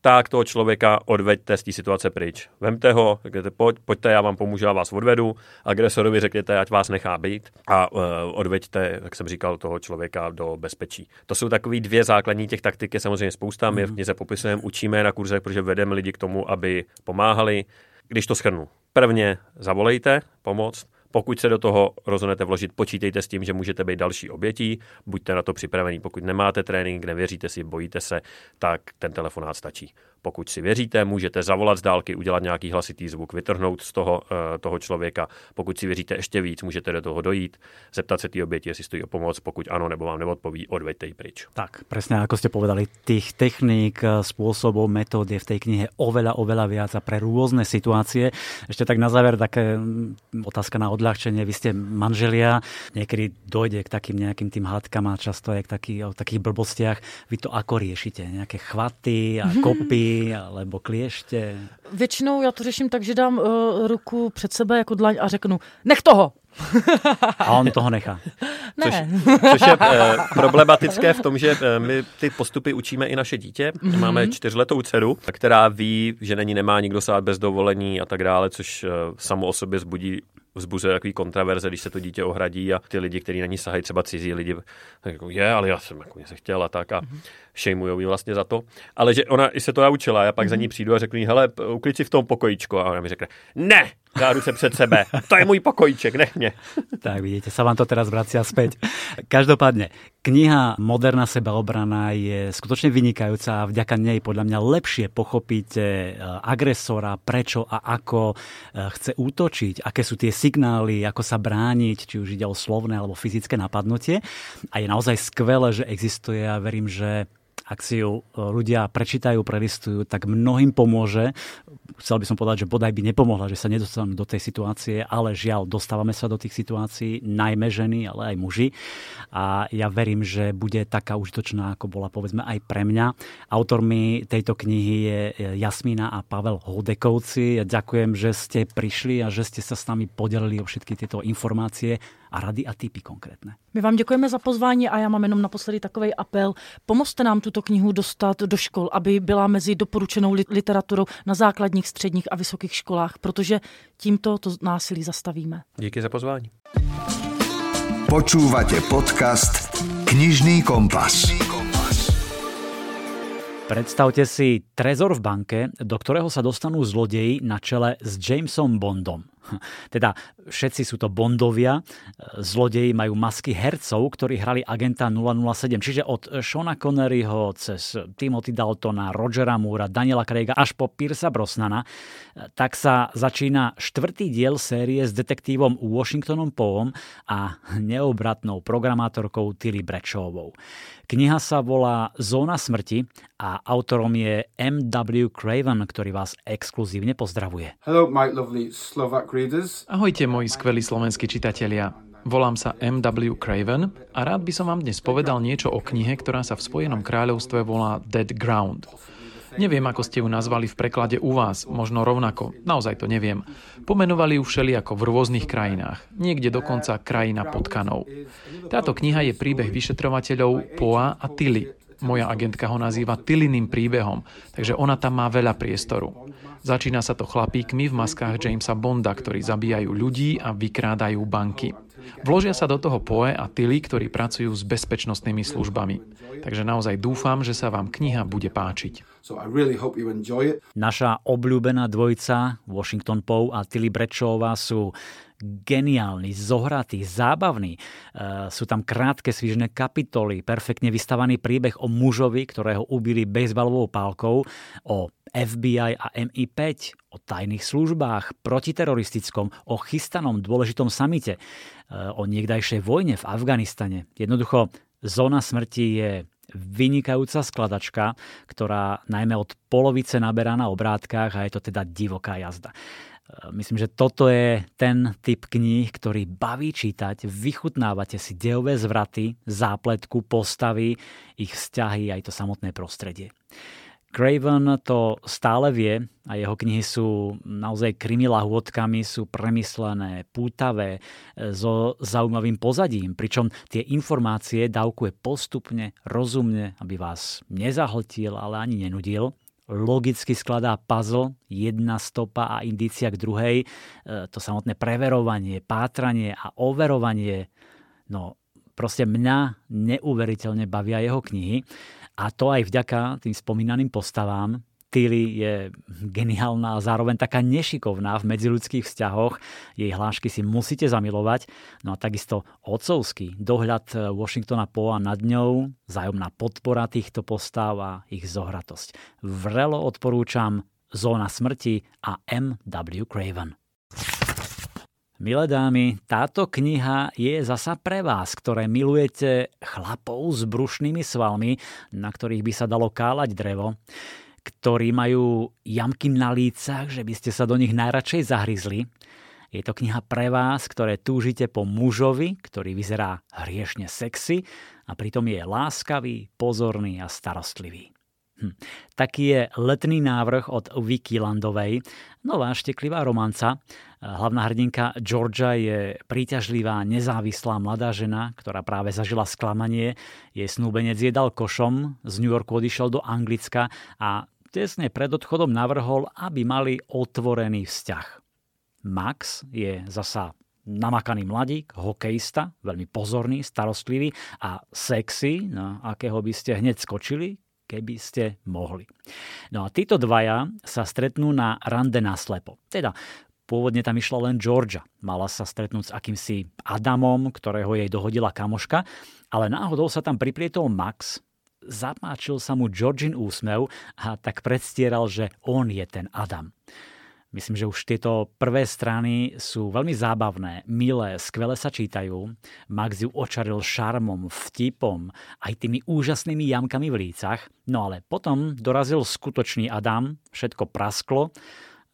Speaker 4: tak toho člověka odveďte z té situace pryč. Vemte ho, řekněte, pojď, pojďte, já vám pomůžu, já vás odvedu. Agresorovi řekněte, ať vás nechá být a uh, odveďte, jak jsem říkal, toho člověka do bezpečí. To jsou takové dvě základní těch taktik, je samozřejmě spousta. My v mhm. knize popisujeme, učíme na kurzech, protože vedeme lidi k tomu, aby pomáhali. Když to schrnu, prvně zavolejte pomoc, Pokud se do toho rozhodnete vložit, počítejte s tím, že můžete být další obětí, buďte na to připravení. Pokud nemáte trénink, nevěříte si, bojíte se, tak ten telefonát stačí. Pokud si věříte, můžete zavolat z dálky, udělat nějaký hlasitý zvuk, vytrhnout z toho, uh, toho člověka. Pokud si věříte ještě víc, můžete do toho dojít, zeptat se té oběti, jestli stojí o pomoc, pokud ano, nebo vám neodpoví, odveďte ji pryč.
Speaker 2: Tak, presne ako ste povedali, tých techník, eh, spôsobov, metód je v tej knihe oveľa, oveľa viac a pre rôzne situácie. Ešte tak na záver také mm, otázka na odľahčenie. Vy ste manželia, niekedy dojde k takým nejakým tým hádkam a často aj k taký, o takých blbostiach. Vy to ako riešite? Nejaké chvaty a kopy alebo kliešte?
Speaker 3: Většinou já to řeším tak, že dám uh, ruku před sebe jako dlaň a řeknu, nech toho!
Speaker 2: A on toho nechá.
Speaker 3: Ne.
Speaker 4: Což, což je e, problematické v tom, že e, my ty postupy učíme i naše dítě. Mm-hmm. Máme čtyřletou dceru, která ví, že není nemá nikdo sát bez dovolení a tak dále, což e, samo o sobě zbudí vzbuzuje takový kontraverze, když se to dítě ohradí a ty lidi, kteří na ní sahají, třeba cizí lidi, tak jako je, ale já jsem jako se chtěl a tak a mm-hmm. Šejmujou ji vlastně za to. Ale že ona se to naučila, já pak mm-hmm. za ní přijdu a řeknu jí, hele, uklid si v tom pokojíčku a ona mi řekne, ne, dá ruce před sebe, to je můj pokojíček, nech mě.
Speaker 2: Tak vidíte, sa vám to teraz vracia späť. Každopádne, kniha Moderná sebaobrana je skutočne vynikajúca a vďaka nej podľa mňa lepšie pochopíte agresora, prečo a ako e, chce útočiť, aké sú tie signály, ako sa brániť, či už ide o slovné alebo fyzické napadnutie. A je naozaj skvelé, že existuje a verím, že ak si ju e, ľudia prečítajú, prelistujú, tak mnohým pomôže. Chcel by som povedať, že bodaj by nepomohla, že sa nedostanú do tej situácie, ale žiaľ, dostávame sa do tých situácií, najmä ženy, ale aj muži. A ja verím, že bude taká užitočná, ako bola povedzme aj pre mňa. Autormi tejto knihy je Jasmína a Pavel Hodekovci. Ja ďakujem, že ste prišli a že ste sa s nami podelili o všetky tieto informácie a rady a typy konkrétne.
Speaker 3: My vám děkujeme za pozvání a já mám jenom naposledy takový apel. Pomozte nám tuto knihu dostat do škol, aby byla mezi doporučenou literaturou na základních, středních a vysokých školách, protože tímto to násilí zastavíme.
Speaker 4: Díky za pozvání.
Speaker 1: Počúvate podcast Knižný kompas.
Speaker 2: Predstavte si trezor v banke, do ktorého sa dostanú zlodeji na čele s Jamesom Bondom. Teda všetci sú to Bondovia, zlodeji majú masky hercov, ktorí hrali agenta 007, čiže od Shona Conneryho cez Timothy Daltona, Rogera Moora, Daniela Craiga až po Piersa Brosnana, tak sa začína štvrtý diel série s detektívom Washingtonom Poom a neobratnou programátorkou Tilly Bradshawovou. Kniha sa volá Zóna smrti a autorom je M.W. Craven, ktorý vás exkluzívne pozdravuje.
Speaker 5: Hello, my lovely Slovak readers.
Speaker 6: Ahojte, moji skvelí slovenskí čitatelia. Volám sa M.W. Craven a rád by som vám dnes povedal niečo o knihe, ktorá sa v Spojenom kráľovstve volá Dead Ground. Neviem, ako ste ju nazvali v preklade u vás, možno rovnako, naozaj to neviem. Pomenovali ju všelijako v rôznych krajinách, niekde dokonca krajina potkanov. Táto kniha je príbeh vyšetrovateľov Poa a Tilly. Moja agentka ho nazýva Tilliným príbehom, takže ona tam má veľa priestoru. Začína sa to chlapíkmi v maskách Jamesa Bonda, ktorí zabíjajú ľudí a vykrádajú banky. Vložia sa do toho Poe a Tilly, ktorí pracujú s bezpečnostnými službami. Takže naozaj dúfam, že sa vám kniha bude páčiť.
Speaker 2: Naša obľúbená dvojica Washington Poe a Tilly Brečová sú geniálni, zohratí, zábavní. E, sú tam krátke svižné kapitoly, perfektne vystavaný príbeh o mužovi, ktorého ubili bejsbalovou pálkou, o FBI a MI5, o tajných službách, protiteroristickom, o chystanom dôležitom samite, e, o niekdajšej vojne v Afganistane. Jednoducho, zóna smrti je vynikajúca skladačka, ktorá najmä od polovice naberá na obrátkach a je to teda divoká jazda. Myslím, že toto je ten typ kníh, ktorý baví čítať, vychutnávate si dejové zvraty, zápletku, postavy, ich vzťahy aj to samotné prostredie. Craven to stále vie a jeho knihy sú naozaj krimi lahôdkami, sú premyslené, pútavé, so zaujímavým pozadím, pričom tie informácie dávkuje postupne, rozumne, aby vás nezahltil, ale ani nenudil logicky skladá puzzle, jedna stopa a indícia k druhej. E, to samotné preverovanie, pátranie a overovanie, no proste mňa neuveriteľne bavia jeho knihy. A to aj vďaka tým spomínaným postavám, Tilly je geniálna a zároveň taká nešikovná v medziludských vzťahoch. Jej hlášky si musíte zamilovať. No a takisto otcovský dohľad Washingtona Poa nad ňou, zájomná podpora týchto postav a ich zohratosť. Vrelo odporúčam Zóna smrti a M.W. Craven. Milé dámy, táto kniha je zasa pre vás, ktoré milujete chlapov s brušnými svalmi, na ktorých by sa dalo káľať drevo, ktorí majú jamky na lícach, že by ste sa do nich najradšej zahryzli. Je to kniha pre vás, ktoré túžite po mužovi, ktorý vyzerá hriešne sexy a pritom je láskavý, pozorný a starostlivý. Hm. Taký je letný návrh od Vicky Landovej, nová šteklivá romanca. Hlavná hrdinka Georgia je príťažlivá, nezávislá mladá žena, ktorá práve zažila sklamanie. Jej snúbenec jedal košom, z New Yorku odišiel do Anglicka a tesne pred odchodom navrhol, aby mali otvorený vzťah. Max je zasa namakaný mladík, hokejista, veľmi pozorný, starostlivý a sexy, na akého by ste hneď skočili, keby ste mohli. No a títo dvaja sa stretnú na rande na slepo. Teda Pôvodne tam išla len Georgia. Mala sa stretnúť s akýmsi Adamom, ktorého jej dohodila kamoška, ale náhodou sa tam priplietol Max, zapáčil sa mu Georgin úsmev a tak predstieral, že on je ten Adam. Myslím, že už tieto prvé strany sú veľmi zábavné, milé, skvele sa čítajú. Max ju očaril šarmom, vtipom, aj tými úžasnými jamkami v lícach. No ale potom dorazil skutočný Adam, všetko prasklo.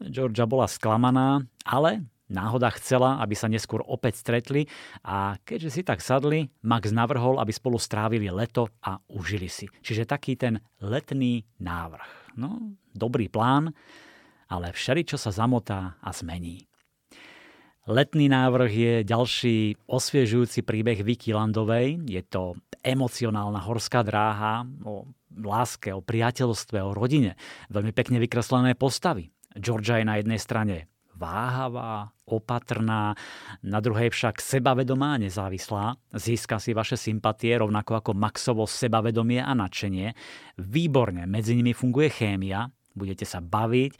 Speaker 2: Georgia bola sklamaná, ale náhoda chcela, aby sa neskôr opäť stretli a keďže si tak sadli, Max navrhol, aby spolu strávili leto a užili si. Čiže taký ten letný návrh. No, dobrý plán, ale všeličo sa zamotá a zmení. Letný návrh je ďalší osviežujúci príbeh Vicky Landovej. Je to emocionálna horská dráha o láske, o priateľstve, o rodine. Veľmi pekne vykreslené postavy. Georgia je na jednej strane váhavá, opatrná, na druhej však sebavedomá a nezávislá. Získa si vaše sympatie rovnako ako Maxovo sebavedomie a nadšenie. Výborne, medzi nimi funguje chémia, budete sa baviť,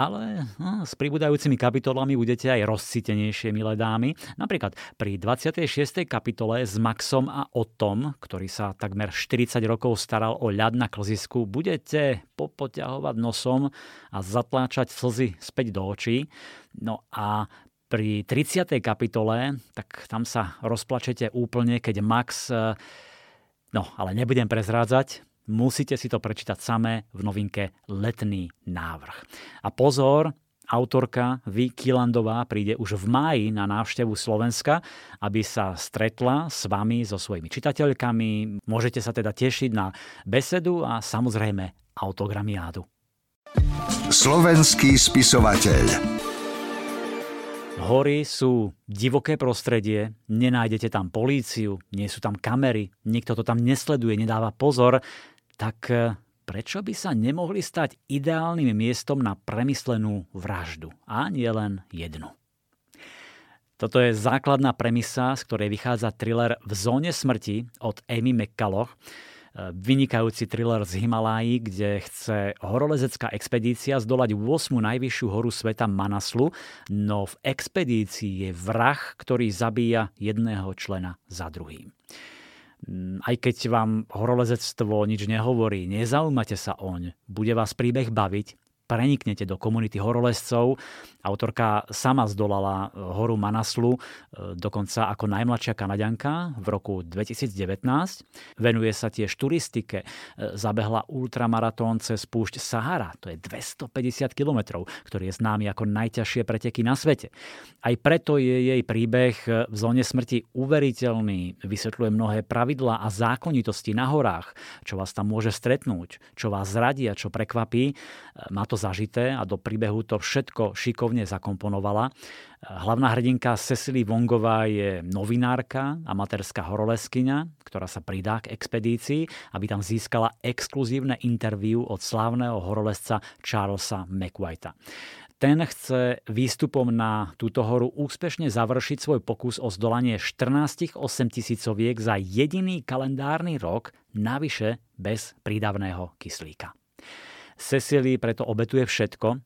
Speaker 2: ale no, s pribúdajúcimi kapitolami budete aj rozcítenejšie, milé dámy. Napríklad pri 26. kapitole s Maxom a Otom, ktorý sa takmer 40 rokov staral o ľad na klzisku, budete popoťahovať nosom a zatláčať slzy späť do očí. No a pri 30. kapitole, tak tam sa rozplačete úplne, keď Max No, ale nebudem prezrádzať, Musíte si to prečítať samé v novinke Letný návrh. A pozor, autorka Vy Kilandová príde už v máji na návštevu Slovenska, aby sa stretla s vami, so svojimi čitateľkami. Môžete sa teda tešiť na besedu a samozrejme autogramiádu.
Speaker 1: Slovenský spisovateľ
Speaker 2: Hory sú divoké prostredie, nenájdete tam políciu, nie sú tam kamery, nikto to tam nesleduje, nedáva pozor tak e, prečo by sa nemohli stať ideálnym miestom na premyslenú vraždu? A nie len jednu. Toto je základná premisa, z ktorej vychádza thriller V zóne smrti od Amy McCulloch, e, vynikajúci thriller z Himalájí, kde chce horolezecká expedícia zdolať 8. najvyššiu horu sveta Manaslu, no v expedícii je vrah, ktorý zabíja jedného člena za druhým. Mm, aj keď vám horolezectvo nič nehovorí, nezaujímate sa oň, bude vás príbeh baviť, preniknete do komunity horolezcov. Autorka sama zdolala e, horu Manaslu, e, dokonca ako najmladšia kanadianka v roku 2019. Venuje sa tiež turistike. E, zabehla ultramaratón cez púšť Sahara, to je 250 km, ktorý je známy ako najťažšie preteky na svete. Aj preto je jej príbeh v zóne smrti uveriteľný. Vysvetľuje mnohé pravidlá a zákonitosti na horách, čo vás tam môže stretnúť, čo vás zradí a čo prekvapí. Má to zažité a do príbehu to všetko šikovne zakomponovala. Hlavná hrdinka Cecily Vongová je novinárka, amatérská horoleskyňa, ktorá sa pridá k expedícii, aby tam získala exkluzívne interviu od slávneho horolesca Charlesa McWhite'a. Ten chce výstupom na túto horu úspešne završiť svoj pokus o zdolanie 14 8 tisícoviek za jediný kalendárny rok, navyše bez prídavného kyslíka. Cecily preto obetuje všetko,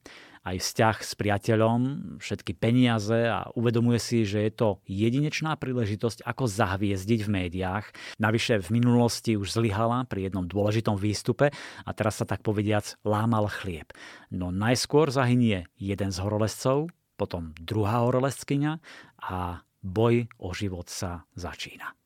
Speaker 2: aj vzťah s priateľom, všetky peniaze a uvedomuje si, že je to jedinečná príležitosť, ako zahviezdiť v médiách. Navyše v minulosti už zlyhala pri jednom dôležitom výstupe a teraz sa tak povediac lámal chlieb. No najskôr zahynie jeden z horolezcov, potom druhá horolezkyňa a boj o život sa začína.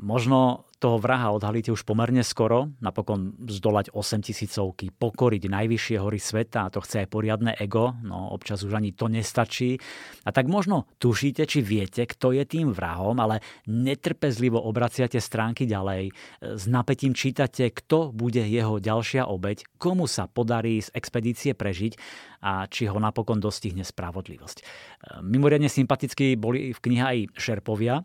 Speaker 2: Možno toho vraha odhalíte už pomerne skoro, napokon zdolať 8 tisícovky, pokoriť najvyššie hory sveta, a to chce aj poriadne ego, no občas už ani to nestačí. A tak možno tušíte, či viete, kto je tým vrahom, ale netrpezlivo obraciate stránky ďalej, s napätím čítate, kto bude jeho ďalšia obeď, komu sa podarí z expedície prežiť a či ho napokon dostihne spravodlivosť. Mimoriadne sympaticky boli v knihe aj šerpovia,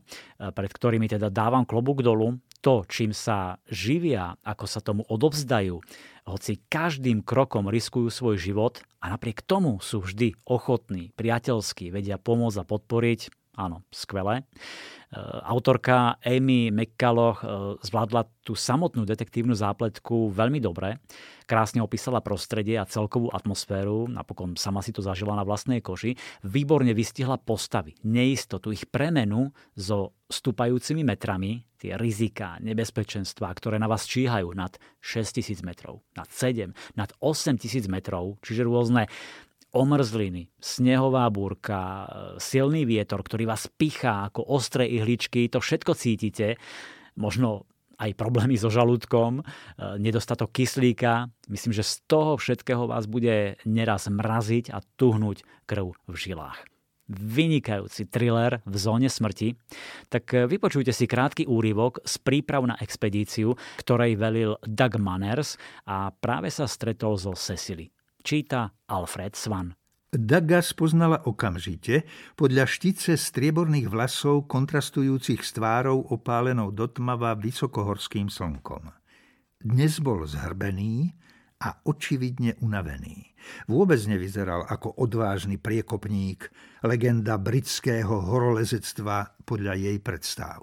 Speaker 2: pred ktorými teda dávam klobúk dolu, to, čím sa živia, ako sa tomu odovzdajú, hoci každým krokom riskujú svoj život a napriek tomu sú vždy ochotní, priateľskí, vedia pomôcť a podporiť, áno, skvelé. E, autorka Amy McCulloch e, zvládla tú samotnú detektívnu zápletku veľmi dobre. Krásne opísala prostredie a celkovú atmosféru, napokon sama si to zažila na vlastnej koži. Výborne vystihla postavy, neistotu, ich premenu so stúpajúcimi metrami, tie rizika, nebezpečenstvá, ktoré na vás číhajú nad 6000 metrov, nad 7, nad 8000 metrov, čiže rôzne omrzliny, snehová búrka, silný vietor, ktorý vás pichá ako ostré ihličky, to všetko cítite. Možno aj problémy so žalúdkom, nedostatok kyslíka. Myslím, že z toho všetkého vás bude neraz mraziť a tuhnúť krv v žilách vynikajúci thriller v zóne smrti, tak eh, vypočujte si krátky úryvok z príprav na expedíciu, ktorej velil Doug Manners a práve sa stretol so Cecily. Číta Alfred Svan.
Speaker 7: Daga spoznala okamžite podľa štice strieborných vlasov kontrastujúcich s tvárou opálenou dotmava vysokohorským slnkom. Dnes bol zhrbený, a očividne unavený. Vôbec nevyzeral ako odvážny priekopník, legenda britského horolezectva podľa jej predstav.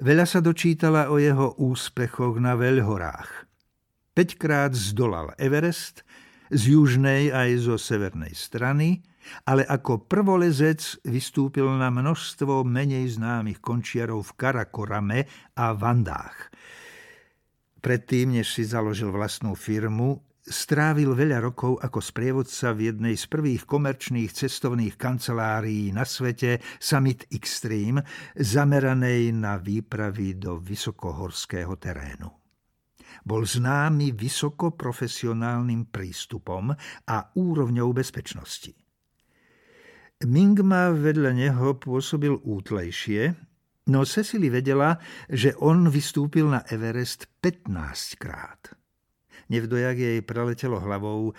Speaker 7: Veľa sa dočítala o jeho úspechoch na veľhorách. Peťkrát zdolal Everest, z južnej aj zo severnej strany, ale ako prvolezec vystúpil na množstvo menej známych končiarov v Karakorame a Vandách – Predtým, než si založil vlastnú firmu, strávil veľa rokov ako sprievodca v jednej z prvých komerčných cestovných kancelárií na svete Summit Extreme, zameranej na výpravy do vysokohorského terénu. Bol známy vysokoprofesionálnym prístupom a úrovňou bezpečnosti. Mingma vedľa neho pôsobil útlejšie, No Cecily vedela, že on vystúpil na Everest 15 krát. Nevdojak jej preletelo hlavou,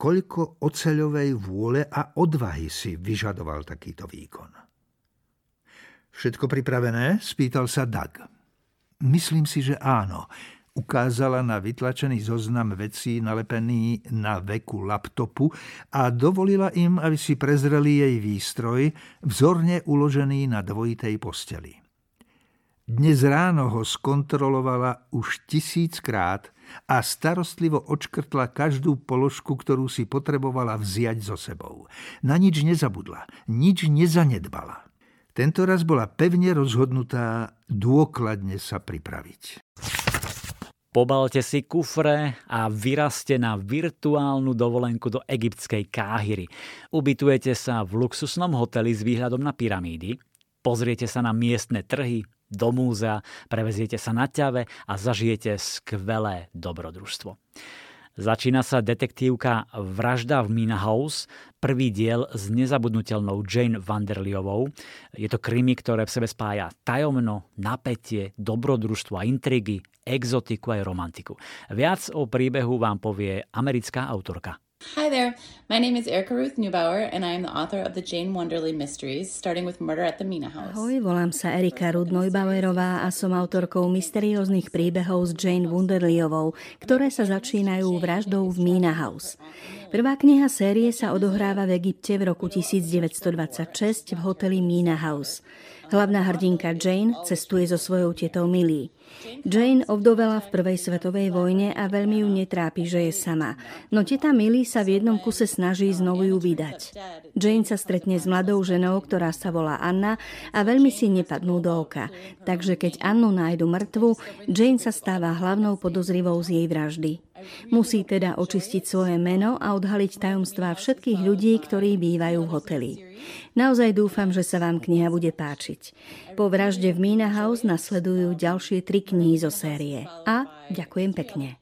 Speaker 7: koľko oceľovej vôle a odvahy si vyžadoval takýto výkon. Všetko pripravené? spýtal sa Doug. Myslím si, že áno. Ukázala na vytlačený zoznam vecí nalepený na veku laptopu a dovolila im, aby si prezreli jej výstroj, vzorne uložený na dvojitej posteli. Dnes ráno ho skontrolovala už tisíckrát a starostlivo očkrtla každú položku, ktorú si potrebovala vziať so sebou. Na nič nezabudla, nič nezanedbala. Tento raz bola pevne rozhodnutá dôkladne sa pripraviť.
Speaker 2: Pobalte si kufre a vyraste na virtuálnu dovolenku do egyptskej Káhyry. Ubytujete sa v luxusnom hoteli s výhľadom na pyramídy, pozriete sa na miestne trhy, do múzea, preveziete sa na ťave a zažijete skvelé dobrodružstvo. Začína sa detektívka Vražda v Mina House, prvý diel s nezabudnutelnou Jane Vanderliovou. Je to krimi, ktoré v sebe spája tajomno, napätie, dobrodružstvo a intrigy, exotiku aj romantiku. Viac o príbehu vám povie americká autorka
Speaker 8: Hi there. My name is Erica Ruth Neubauer and I am the author of the Jane Wonderly Mysteries, starting with Murder at the Mina House.
Speaker 9: Ahoj, volám sa Erika Ruth Neubauerová a som autorkou mysterióznych príbehov s Jane Wonderlyovou, ktoré sa začínajú vraždou v Mina House. Prvá kniha série sa odohráva v Egypte v roku 1926 v hoteli Mina House. Hlavná hrdinka Jane cestuje so svojou tetou Millie. Jane ovdovela v prvej svetovej vojne a veľmi ju netrápi, že je sama. No teta Millie sa v jednom kuse snaží znovu ju vydať. Jane sa stretne s mladou ženou, ktorá sa volá Anna a veľmi si nepadnú do oka. Takže keď Annu nájdu mŕtvu, Jane sa stáva hlavnou podozrivou z jej vraždy. Musí teda očistiť svoje meno a odhaliť tajomstvá všetkých ľudí, ktorí bývajú v hoteli. Naozaj dúfam, že sa vám kniha bude páčiť. Po vražde v Mina House nasledujú ďalšie tri knihy zo série. A ďakujem pekne.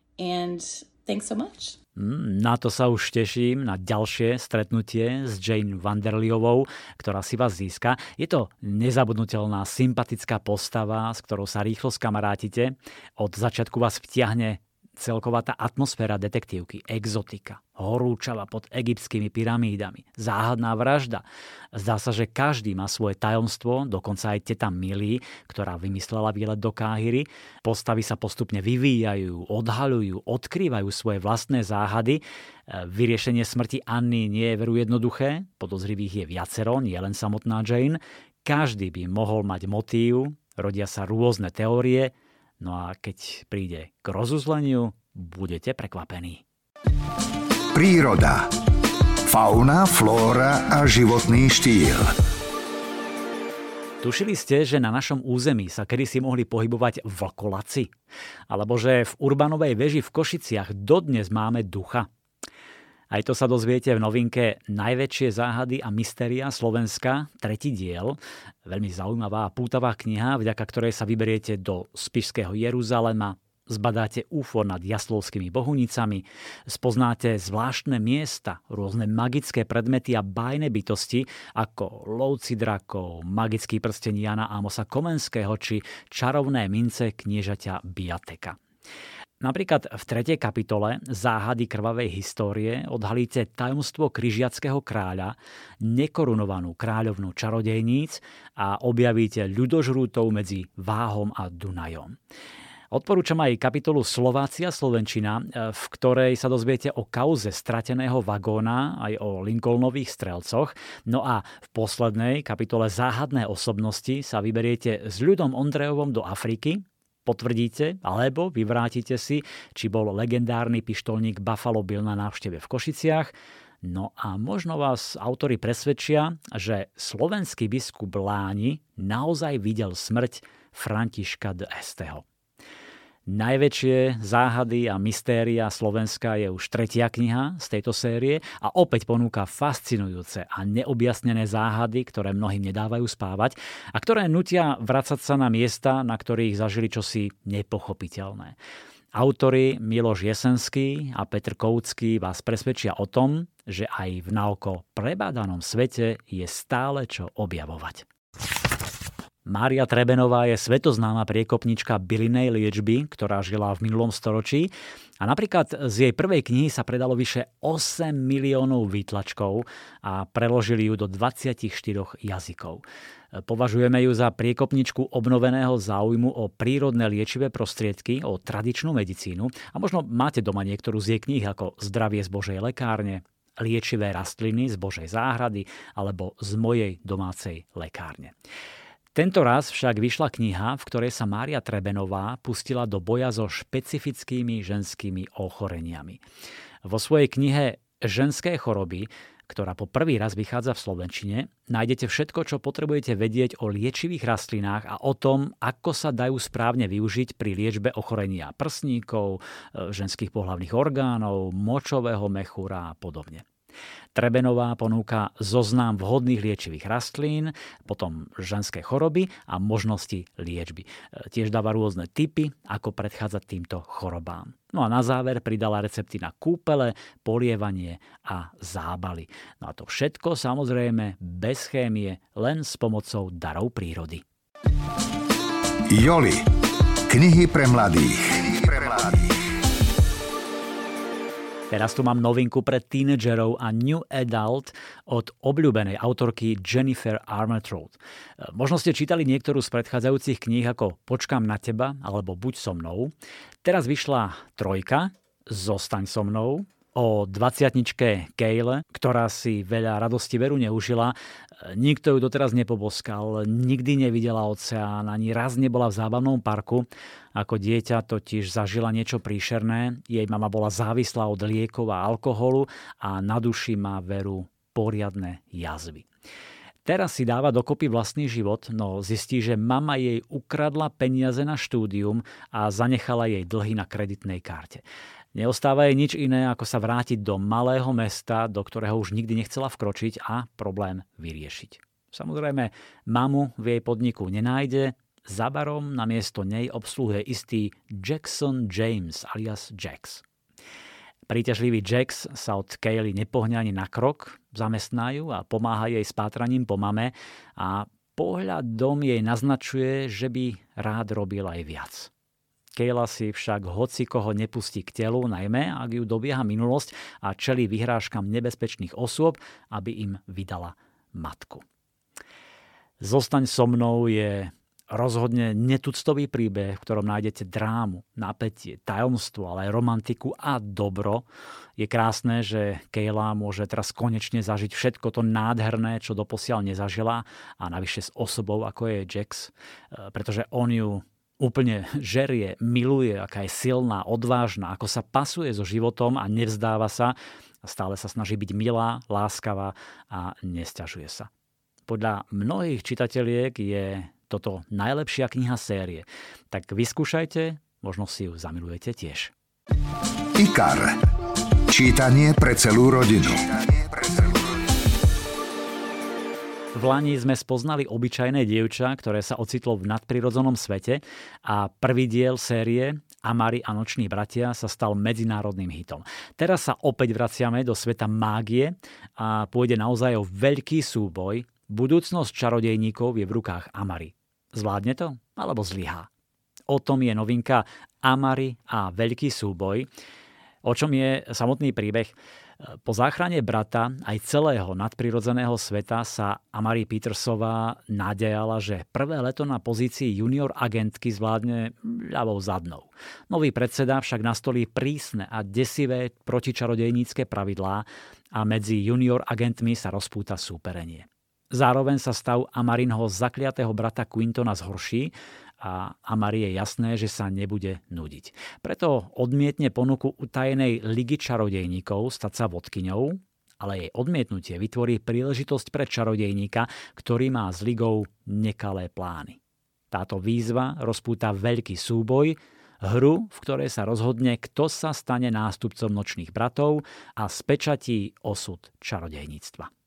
Speaker 2: Mm, na to sa už teším, na ďalšie stretnutie s Jane Vanderliovou, ktorá si vás získa. Je to nezabudnutelná, sympatická postava, s ktorou sa rýchlo skamarátite. Od začiatku vás vtiahne celková tá atmosféra detektívky, exotika, horúčava pod egyptskými pyramídami, záhadná vražda. Zdá sa, že každý má svoje tajomstvo, dokonca aj teta Milly, ktorá vymyslela výlet do Káhyry. Postavy sa postupne vyvíjajú, odhalujú, odkrývajú svoje vlastné záhady. Vyriešenie smrti Anny nie je veru jednoduché, podozrivých je viacero, nie len samotná Jane. Každý by mohol mať motív, rodia sa rôzne teórie, No a keď príde k rozuzleniu, budete prekvapení.
Speaker 1: Príroda. Fauna, flóra a životný štýl.
Speaker 2: Tušili ste, že na našom území sa kedysi mohli pohybovať vlkolaci? Alebo že v Urbanovej veži v Košiciach dodnes máme ducha? Aj to sa dozviete v novinke Najväčšie záhady a mystéria Slovenska, tretí diel. Veľmi zaujímavá a pútavá kniha, vďaka ktorej sa vyberiete do Spišského Jeruzalema, zbadáte UFO nad jaslovskými bohunicami, spoznáte zvláštne miesta, rôzne magické predmety a bájne bytosti ako lovci drakov, magický prsten Jana Amosa Komenského či čarovné mince kniežaťa Biateka. Napríklad v tretej kapitole Záhady krvavej histórie odhalíte tajomstvo kryžiackého kráľa, nekorunovanú kráľovnú čarodejníc a objavíte ľudožrútov medzi Váhom a Dunajom. Odporúčam aj kapitolu Slovácia Slovenčina, v ktorej sa dozviete o kauze strateného vagóna, aj o Lincolnových strelcoch. No a v poslednej kapitole Záhadné osobnosti sa vyberiete s ľudom Ondrejovom do Afriky, potvrdíte alebo vyvrátite si, či bol legendárny pištolník Buffalo Bill na návšteve v Košiciach. No a možno vás autory presvedčia, že slovenský biskup Láni naozaj videl smrť Františka de Esteho. Najväčšie záhady a mystéria Slovenska je už tretia kniha z tejto série a opäť ponúka fascinujúce a neobjasnené záhady, ktoré mnohým nedávajú spávať a ktoré nutia vracať sa na miesta, na ktorých zažili čosi nepochopiteľné. Autori Miloš Jesenský a Petr Koucký vás presvedčia o tom, že aj v naoko prebádanom svete je stále čo objavovať. Mária Trebenová je svetoznáma priekopnička bylinej liečby, ktorá žila v minulom storočí a napríklad z jej prvej knihy sa predalo vyše 8 miliónov výtlačkov a preložili ju do 24 jazykov. Považujeme ju za priekopničku obnoveného záujmu o prírodné liečivé prostriedky, o tradičnú medicínu a možno máte doma niektorú z jej kníh ako Zdravie z Božej lekárne, liečivé rastliny z Božej záhrady alebo z mojej domácej lekárne. Tento raz však vyšla kniha, v ktorej sa Mária Trebenová pustila do boja so špecifickými ženskými ochoreniami. Vo svojej knihe Ženské choroby, ktorá po prvý raz vychádza v Slovenčine, nájdete všetko, čo potrebujete vedieť o liečivých rastlinách a o tom, ako sa dajú správne využiť pri liečbe ochorenia prsníkov, e, ženských pohlavných orgánov, močového mechúra a podobne. Trebenová ponúka zoznam vhodných liečivých rastlín, potom ženské choroby a možnosti liečby. E, tiež dáva rôzne typy, ako predchádzať týmto chorobám. No a na záver pridala recepty na kúpele, polievanie a zábaly. No a to všetko samozrejme bez chémie, len s pomocou darov prírody.
Speaker 1: Joli. Knihy pre mladých. Knihy pre mladých.
Speaker 2: Teraz tu mám novinku pre tínedžerov a New Adult od obľúbenej autorky Jennifer Armentrout. Možno ste čítali niektorú z predchádzajúcich kníh ako Počkám na teba alebo Buď so mnou. Teraz vyšla trojka Zostaň so mnou O 20 Kale, ktorá si veľa radosti veru neužila, nikto ju doteraz nepoboskal, nikdy nevidela oceán, ani raz nebola v zábavnom parku. Ako dieťa totiž zažila niečo príšerné, jej mama bola závislá od liekov a alkoholu a na duši má veru poriadne jazvy. Teraz si dáva dokopy vlastný život, no zistí, že mama jej ukradla peniaze na štúdium a zanechala jej dlhy na kreditnej karte. Neostáva jej nič iné, ako sa vrátiť do malého mesta, do ktorého už nikdy nechcela vkročiť a problém vyriešiť. Samozrejme, mamu v jej podniku nenájde, za barom na miesto nej obsluhuje istý Jackson James alias Jax. Príťažlivý Jax sa od Kaylee nepohňa ani na krok, zamestnajú a pomáha jej s pátraním po mame a pohľad dom jej naznačuje, že by rád robil aj viac. Kayla si však hoci koho nepustí k telu, najmä ak ju dobieha minulosť a čelí vyhrážkam nebezpečných osôb, aby im vydala matku. Zostaň so mnou je rozhodne netuctový príbeh, v ktorom nájdete drámu, napätie, tajomstvo, ale aj romantiku a dobro. Je krásne, že Kayla môže teraz konečne zažiť všetko to nádherné, čo doposiaľ nezažila a navyše s osobou, ako je Jax, e, pretože on ju úplne žerie, miluje, aká je silná, odvážna, ako sa pasuje so životom a nevzdáva sa, stále sa snaží byť milá, láskavá a nesťažuje sa. Podľa mnohých čitateliek je toto najlepšia kniha série. Tak vyskúšajte, možno si ju zamilujete tiež.
Speaker 1: IKAR. Čítanie pre celú rodinu.
Speaker 2: V Lani sme spoznali obyčajné dievča, ktoré sa ocitlo v nadprirodzenom svete a prvý diel série Amari a noční bratia sa stal medzinárodným hitom. Teraz sa opäť vraciame do sveta mágie a pôjde naozaj o veľký súboj. Budúcnosť čarodejníkov je v rukách Amari. Zvládne to? Alebo zlyhá? O tom je novinka Amari a veľký súboj. O čom je samotný príbeh? Po záchrane brata aj celého nadprirodzeného sveta sa Amari Petersová nádejala, že prvé leto na pozícii junior agentky zvládne ľavou zadnou. Nový predseda však nastolí prísne a desivé protičarodejnícke pravidlá a medzi junior agentmi sa rozpúta súperenie. Zároveň sa stav Amarinho zakliatého brata Quintona zhorší a Amari je jasné, že sa nebude nudiť. Preto odmietne ponuku utajenej ligy čarodejníkov stať sa vodkyňou, ale jej odmietnutie vytvorí príležitosť pre čarodejníka, ktorý má s ligou nekalé plány. Táto výzva rozpúta veľký súboj, hru, v ktorej sa rozhodne, kto sa stane nástupcom nočných bratov a spečatí osud čarodejníctva.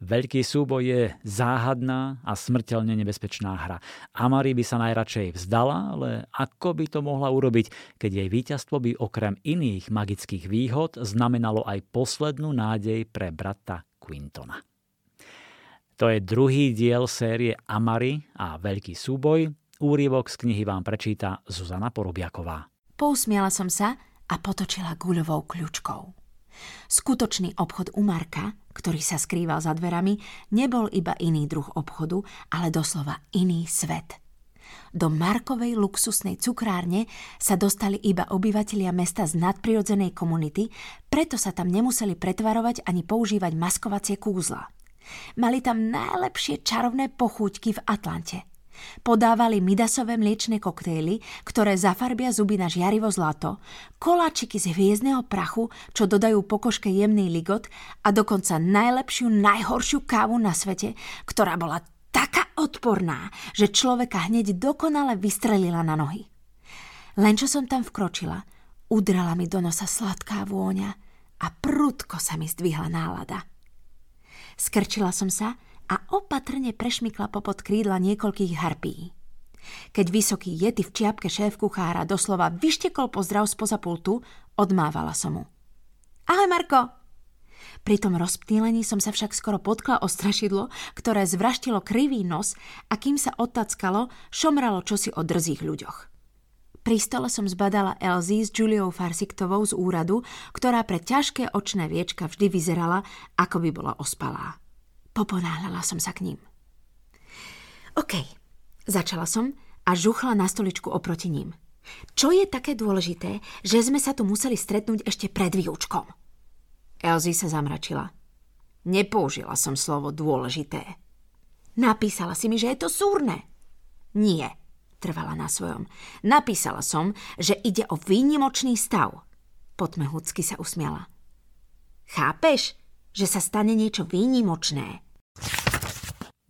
Speaker 2: Veľký súboj je záhadná a smrteľne nebezpečná hra. Amari by sa najradšej vzdala, ale ako by to mohla urobiť, keď jej víťazstvo by okrem iných magických výhod znamenalo aj poslednú nádej pre brata Quintona. To je druhý diel série Amari a Veľký súboj. Úrivok z knihy vám prečíta Zuzana Porobiaková.
Speaker 10: Pousmiala som sa a potočila guľovou kľúčkou. Skutočný obchod u Marka, ktorý sa skrýval za dverami, nebol iba iný druh obchodu, ale doslova iný svet. Do Markovej luxusnej cukrárne sa dostali iba obyvatelia mesta z nadprirodzenej komunity, preto sa tam nemuseli pretvarovať ani používať maskovacie kúzla. Mali tam najlepšie čarovné pochúťky v Atlante – Podávali midasové mliečne koktejly, ktoré zafarbia zuby na žiarivo zlato, koláčiky z hviezdneho prachu, čo dodajú pokožke jemný ligot a dokonca najlepšiu, najhoršiu kávu na svete, ktorá bola taká odporná, že človeka hneď dokonale vystrelila na nohy. Len čo som tam vkročila, udrala mi do nosa sladká vôňa a prudko sa mi zdvihla nálada. Skrčila som sa a opatrne prešmykla popod krídla niekoľkých harpí. Keď vysoký jety v čiapke šéf kuchára doslova vyštekol pozdrav spoza pultu, odmávala som mu. Ahoj Marko! Pri tom rozptýlení som sa však skoro potkla o strašidlo, ktoré zvraštilo krivý nos a kým sa odtackalo, šomralo čosi o drzých ľuďoch. Pri stole som zbadala Elzy s Juliou Farsiktovou z úradu, ktorá pre ťažké očné viečka vždy vyzerala, ako by bola ospalá. Poponáhľala som sa k ním. OK, začala som a žuchla na stoličku oproti ním. Čo je také dôležité, že sme sa tu museli stretnúť ešte pred výučkom? Elzy sa zamračila. Nepoužila som slovo dôležité. Napísala si mi, že je to súrne. Nie, trvala na svojom. Napísala som, že ide o výnimočný stav. Potmehúcky sa usmiala. Chápeš, že sa stane niečo výnimočné?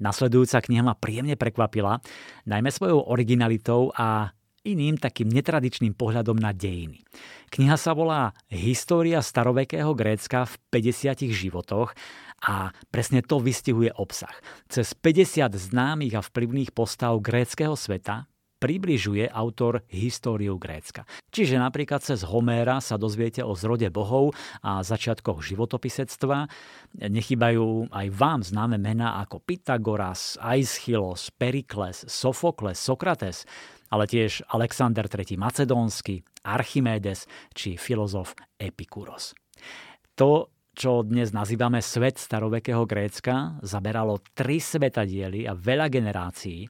Speaker 2: Nasledujúca kniha ma príjemne prekvapila, najmä svojou originalitou a iným takým netradičným pohľadom na dejiny. Kniha sa volá História starovekého Grécka v 50 životoch a presne to vystihuje obsah. Cez 50 známych a vplyvných postav gréckého sveta približuje autor históriu Grécka. Čiže napríklad cez Homéra sa dozviete o zrode bohov a začiatkoch životopisectva. Nechybajú aj vám známe mená ako Pythagoras, Aeschylos, Perikles, Sofokles, Sokrates, ale tiež Alexander III. Macedónsky, Archimedes či filozof Epikuros. To, čo dnes nazývame svet starovekého Grécka, zaberalo tri svetadiely a veľa generácií,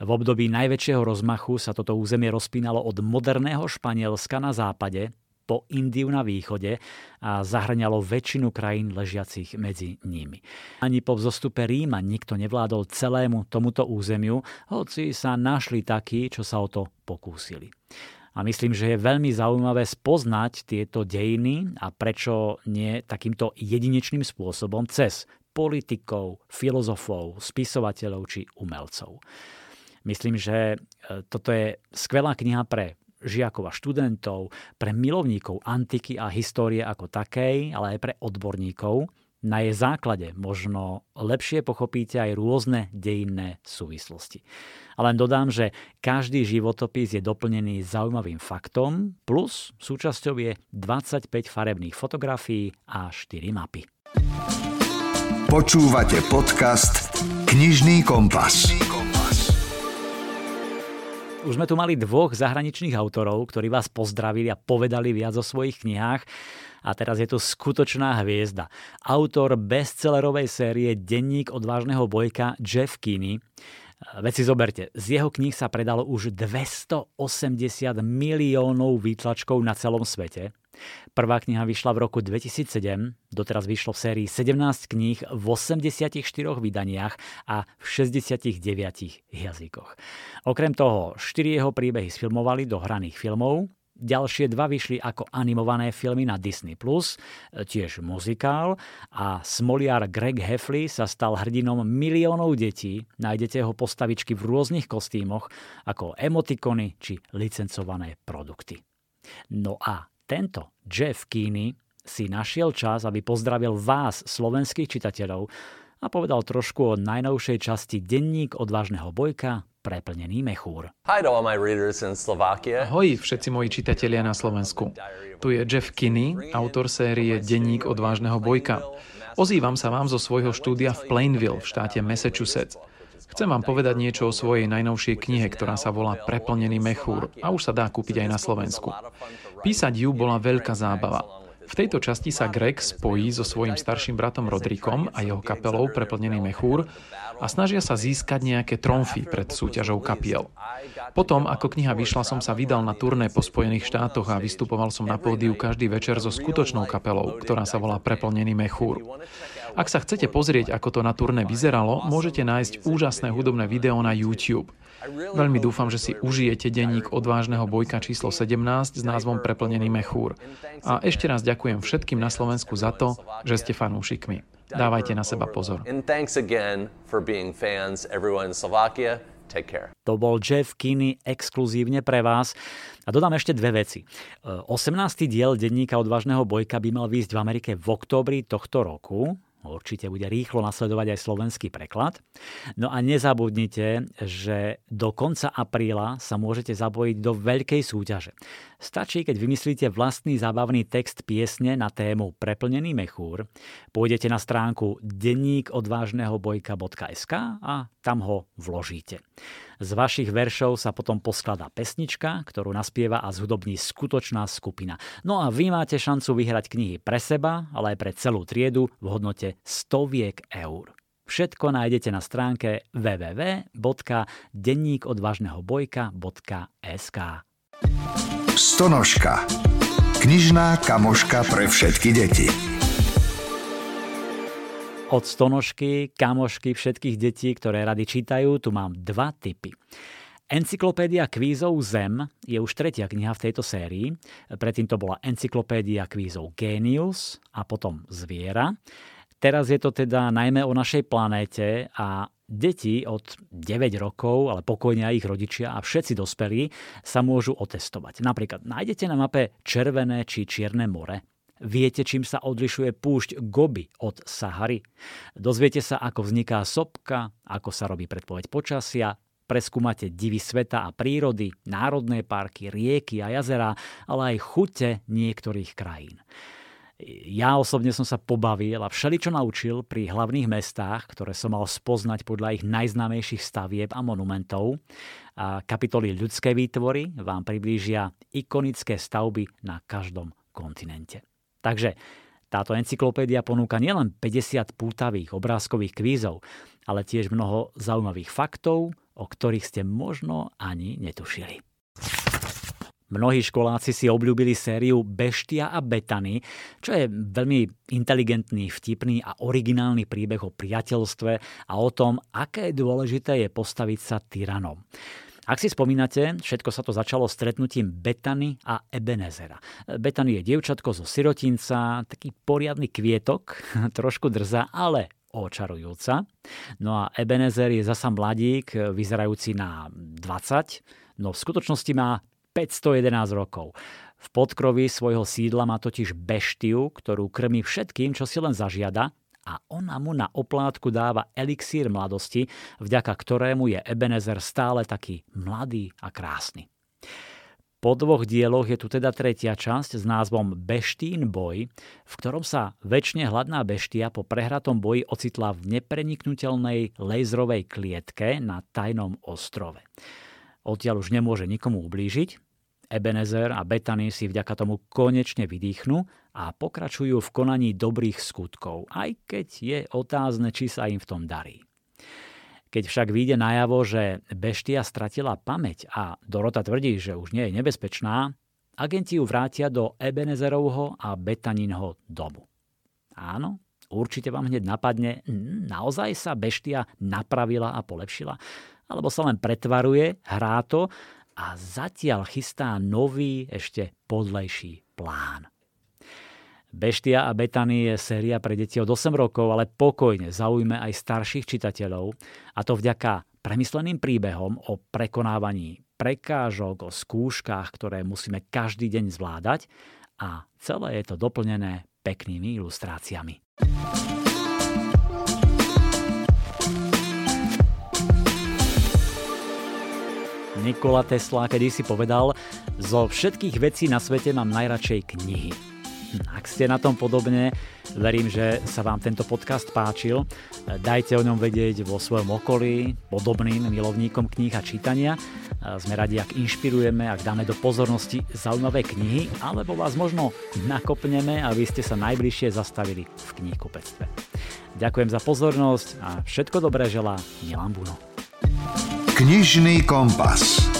Speaker 2: v období najväčšieho rozmachu sa toto územie rozpínalo od moderného Španielska na západe po Indiu na východe a zahrňalo väčšinu krajín ležiacich medzi nimi. Ani po vzostupe Ríma nikto nevládol celému tomuto územiu, hoci sa našli takí, čo sa o to pokúsili. A myslím, že je veľmi zaujímavé spoznať tieto dejiny a prečo nie takýmto jedinečným spôsobom cez politikov, filozofov, spisovateľov či umelcov. Myslím, že e, toto je skvelá kniha pre žiakov a študentov, pre milovníkov antiky a histórie ako takej, ale aj pre odborníkov. Na jej základe možno lepšie pochopíte aj rôzne dejinné súvislosti. A len dodám, že každý životopis je doplnený zaujímavým faktom, plus súčasťou je 25 farebných fotografií a 4 mapy.
Speaker 1: Počúvate podcast Knižný kompas. Knižný kompas.
Speaker 2: Už sme tu mali dvoch zahraničných autorov, ktorí vás pozdravili a povedali viac o svojich knihách. A teraz je tu skutočná hviezda. Autor bestsellerovej série Denník odvážneho bojka Jeff Kinney. Veď si zoberte, z jeho kníh sa predalo už 280 miliónov výtlačkov na celom svete. Prvá kniha vyšla v roku 2007, doteraz vyšlo v sérii 17 kníh v 84 vydaniach a v 69 jazykoch. Okrem toho, 4 jeho príbehy sfilmovali do hraných filmov, Ďalšie dva vyšli ako animované filmy na Disney+, tiež muzikál a smoliar Greg Heffley sa stal hrdinom miliónov detí. Nájdete ho postavičky v rôznych kostýmoch ako emotikony či licencované produkty. No a tento Jeff Keeney si našiel čas, aby pozdravil vás, slovenských čitateľov, a povedal trošku o najnovšej časti Denník odvážneho bojka preplnený mechúr.
Speaker 6: Ahoj všetci moji čitatelia na Slovensku. Tu je Jeff Kinney, autor série Denník odvážneho bojka. Ozývam sa vám zo svojho štúdia v Plainville v štáte Massachusetts. Chcem vám povedať niečo o svojej najnovšej knihe, ktorá sa volá Preplnený mechúr a už sa dá kúpiť aj na Slovensku. Písať ju bola veľká zábava. V tejto časti sa Greg spojí so svojím starším bratom Rodrikom a jeho kapelou Preplnený mechúr a snažia sa získať nejaké tromfy pred súťažou kapiel. Potom, ako kniha vyšla, som sa vydal na turné po Spojených štátoch a vystupoval som na pódiu každý večer so skutočnou kapelou, ktorá sa volá Preplnený mechúr. Ak sa chcete pozrieť, ako to na turné vyzeralo, môžete nájsť úžasné hudobné video na YouTube. Veľmi dúfam, že si užijete denník odvážneho bojka číslo 17 s názvom Preplnený mechúr. A ešte raz ďakujem všetkým na Slovensku za to, že ste fanúšikmi. Dávajte na seba pozor.
Speaker 2: To bol Jeff Kinney exkluzívne pre vás. A dodám ešte dve veci. 18. diel denníka odvážneho bojka by mal výjsť v Amerike v októbri tohto roku. Určite bude rýchlo nasledovať aj slovenský preklad. No a nezabudnite, že do konca apríla sa môžete zapojiť do veľkej súťaže. Stačí, keď vymyslíte vlastný zábavný text piesne na tému Preplnený mechúr, pôjdete na stránku denníkodvážnehobojka.sk a tam ho vložíte. Z vašich veršov sa potom poskladá pesnička, ktorú naspieva a zhudobní skutočná skupina. No a vy máte šancu vyhrať knihy pre seba, ale aj pre celú triedu v hodnote stoviek eur. Všetko nájdete na stránke www.denníkodvážnehobojka.sk.
Speaker 1: Stonožka. Knižná kamoška pre všetky deti.
Speaker 2: Od stonožky, kamošky všetkých detí, ktoré rady čítajú, tu mám dva typy. Encyklopédia kvízov Zem je už tretia kniha v tejto sérii. Predtým to bola Encyklopédia kvízov Genius a potom Zviera. Teraz je to teda najmä o našej planéte a deti od 9 rokov, ale pokojne aj ich rodičia a všetci dospelí sa môžu otestovať. Napríklad nájdete na mape Červené či Čierne more. Viete, čím sa odlišuje púšť Gobi od Sahary? Dozviete sa, ako vzniká sopka, ako sa robí predpoveď počasia, preskúmate divy sveta a prírody, národné parky, rieky a jazera, ale aj chute niektorých krajín. Ja osobne som sa pobavil a všeličo naučil pri hlavných mestách, ktoré som mal spoznať podľa ich najznámejších stavieb a monumentov. A kapitoly ľudské výtvory vám priblížia ikonické stavby na každom kontinente. Takže táto encyklopédia ponúka nielen 50 pútavých obrázkových kvízov, ale tiež mnoho zaujímavých faktov, o ktorých ste možno ani netušili. Mnohí školáci si obľúbili sériu Beštia a Betany, čo je veľmi inteligentný, vtipný a originálny príbeh o priateľstve a o tom, aké dôležité je postaviť sa tyranom. Ak si spomínate, všetko sa to začalo stretnutím Betany a Ebenezera. Betany je dievčatko zo sirotinca, taký poriadny kvietok, trošku drza, ale očarujúca. No a Ebenezer je zasa mladík, vyzerajúci na 20, no v skutočnosti má 511 rokov. V podkrovi svojho sídla má totiž beštiu, ktorú krmí všetkým, čo si len zažiada a ona mu na oplátku dáva elixír mladosti, vďaka ktorému je Ebenezer stále taký mladý a krásny. Po dvoch dieloch je tu teda tretia časť s názvom Beštín boj, v ktorom sa väčšine hladná beštia po prehratom boji ocitla v nepreniknutelnej lejzrovej klietke na tajnom ostrove. Odtiaľ už nemôže nikomu ublížiť. Ebenezer a Betany si vďaka tomu konečne vydýchnu a pokračujú v konaní dobrých skutkov, aj keď je otázne, či sa im v tom darí. Keď však vyjde najavo, že Beštia stratila pamäť a Dorota tvrdí, že už nie je nebezpečná, agenti ju vrátia do Ebenezerovho a Betaninho domu. Áno, určite vám hneď napadne, naozaj sa Beštia napravila a polepšila? Alebo sa len pretvaruje, hrá to a zatiaľ chystá nový, ešte podlejší plán. Beštia a Betany je séria pre deti od 8 rokov, ale pokojne zaujme aj starších čitateľov a to vďaka premysleným príbehom o prekonávaní prekážok, o skúškach, ktoré musíme každý deň zvládať a celé je to doplnené peknými ilustráciami. Nikola Tesla kedy si povedal, zo všetkých vecí na svete mám najradšej knihy. Ak ste na tom podobne, verím, že sa vám tento podcast páčil. Dajte o ňom vedieť vo svojom okolí, podobným milovníkom kníh a čítania. Sme radi, ak inšpirujeme, ak dáme do pozornosti zaujímavé knihy, alebo vás možno nakopneme, aby ste sa najbližšie zastavili v knihkupectve. Ďakujem za pozornosť a všetko dobré želá Milan Buno.
Speaker 1: Knižný kompas.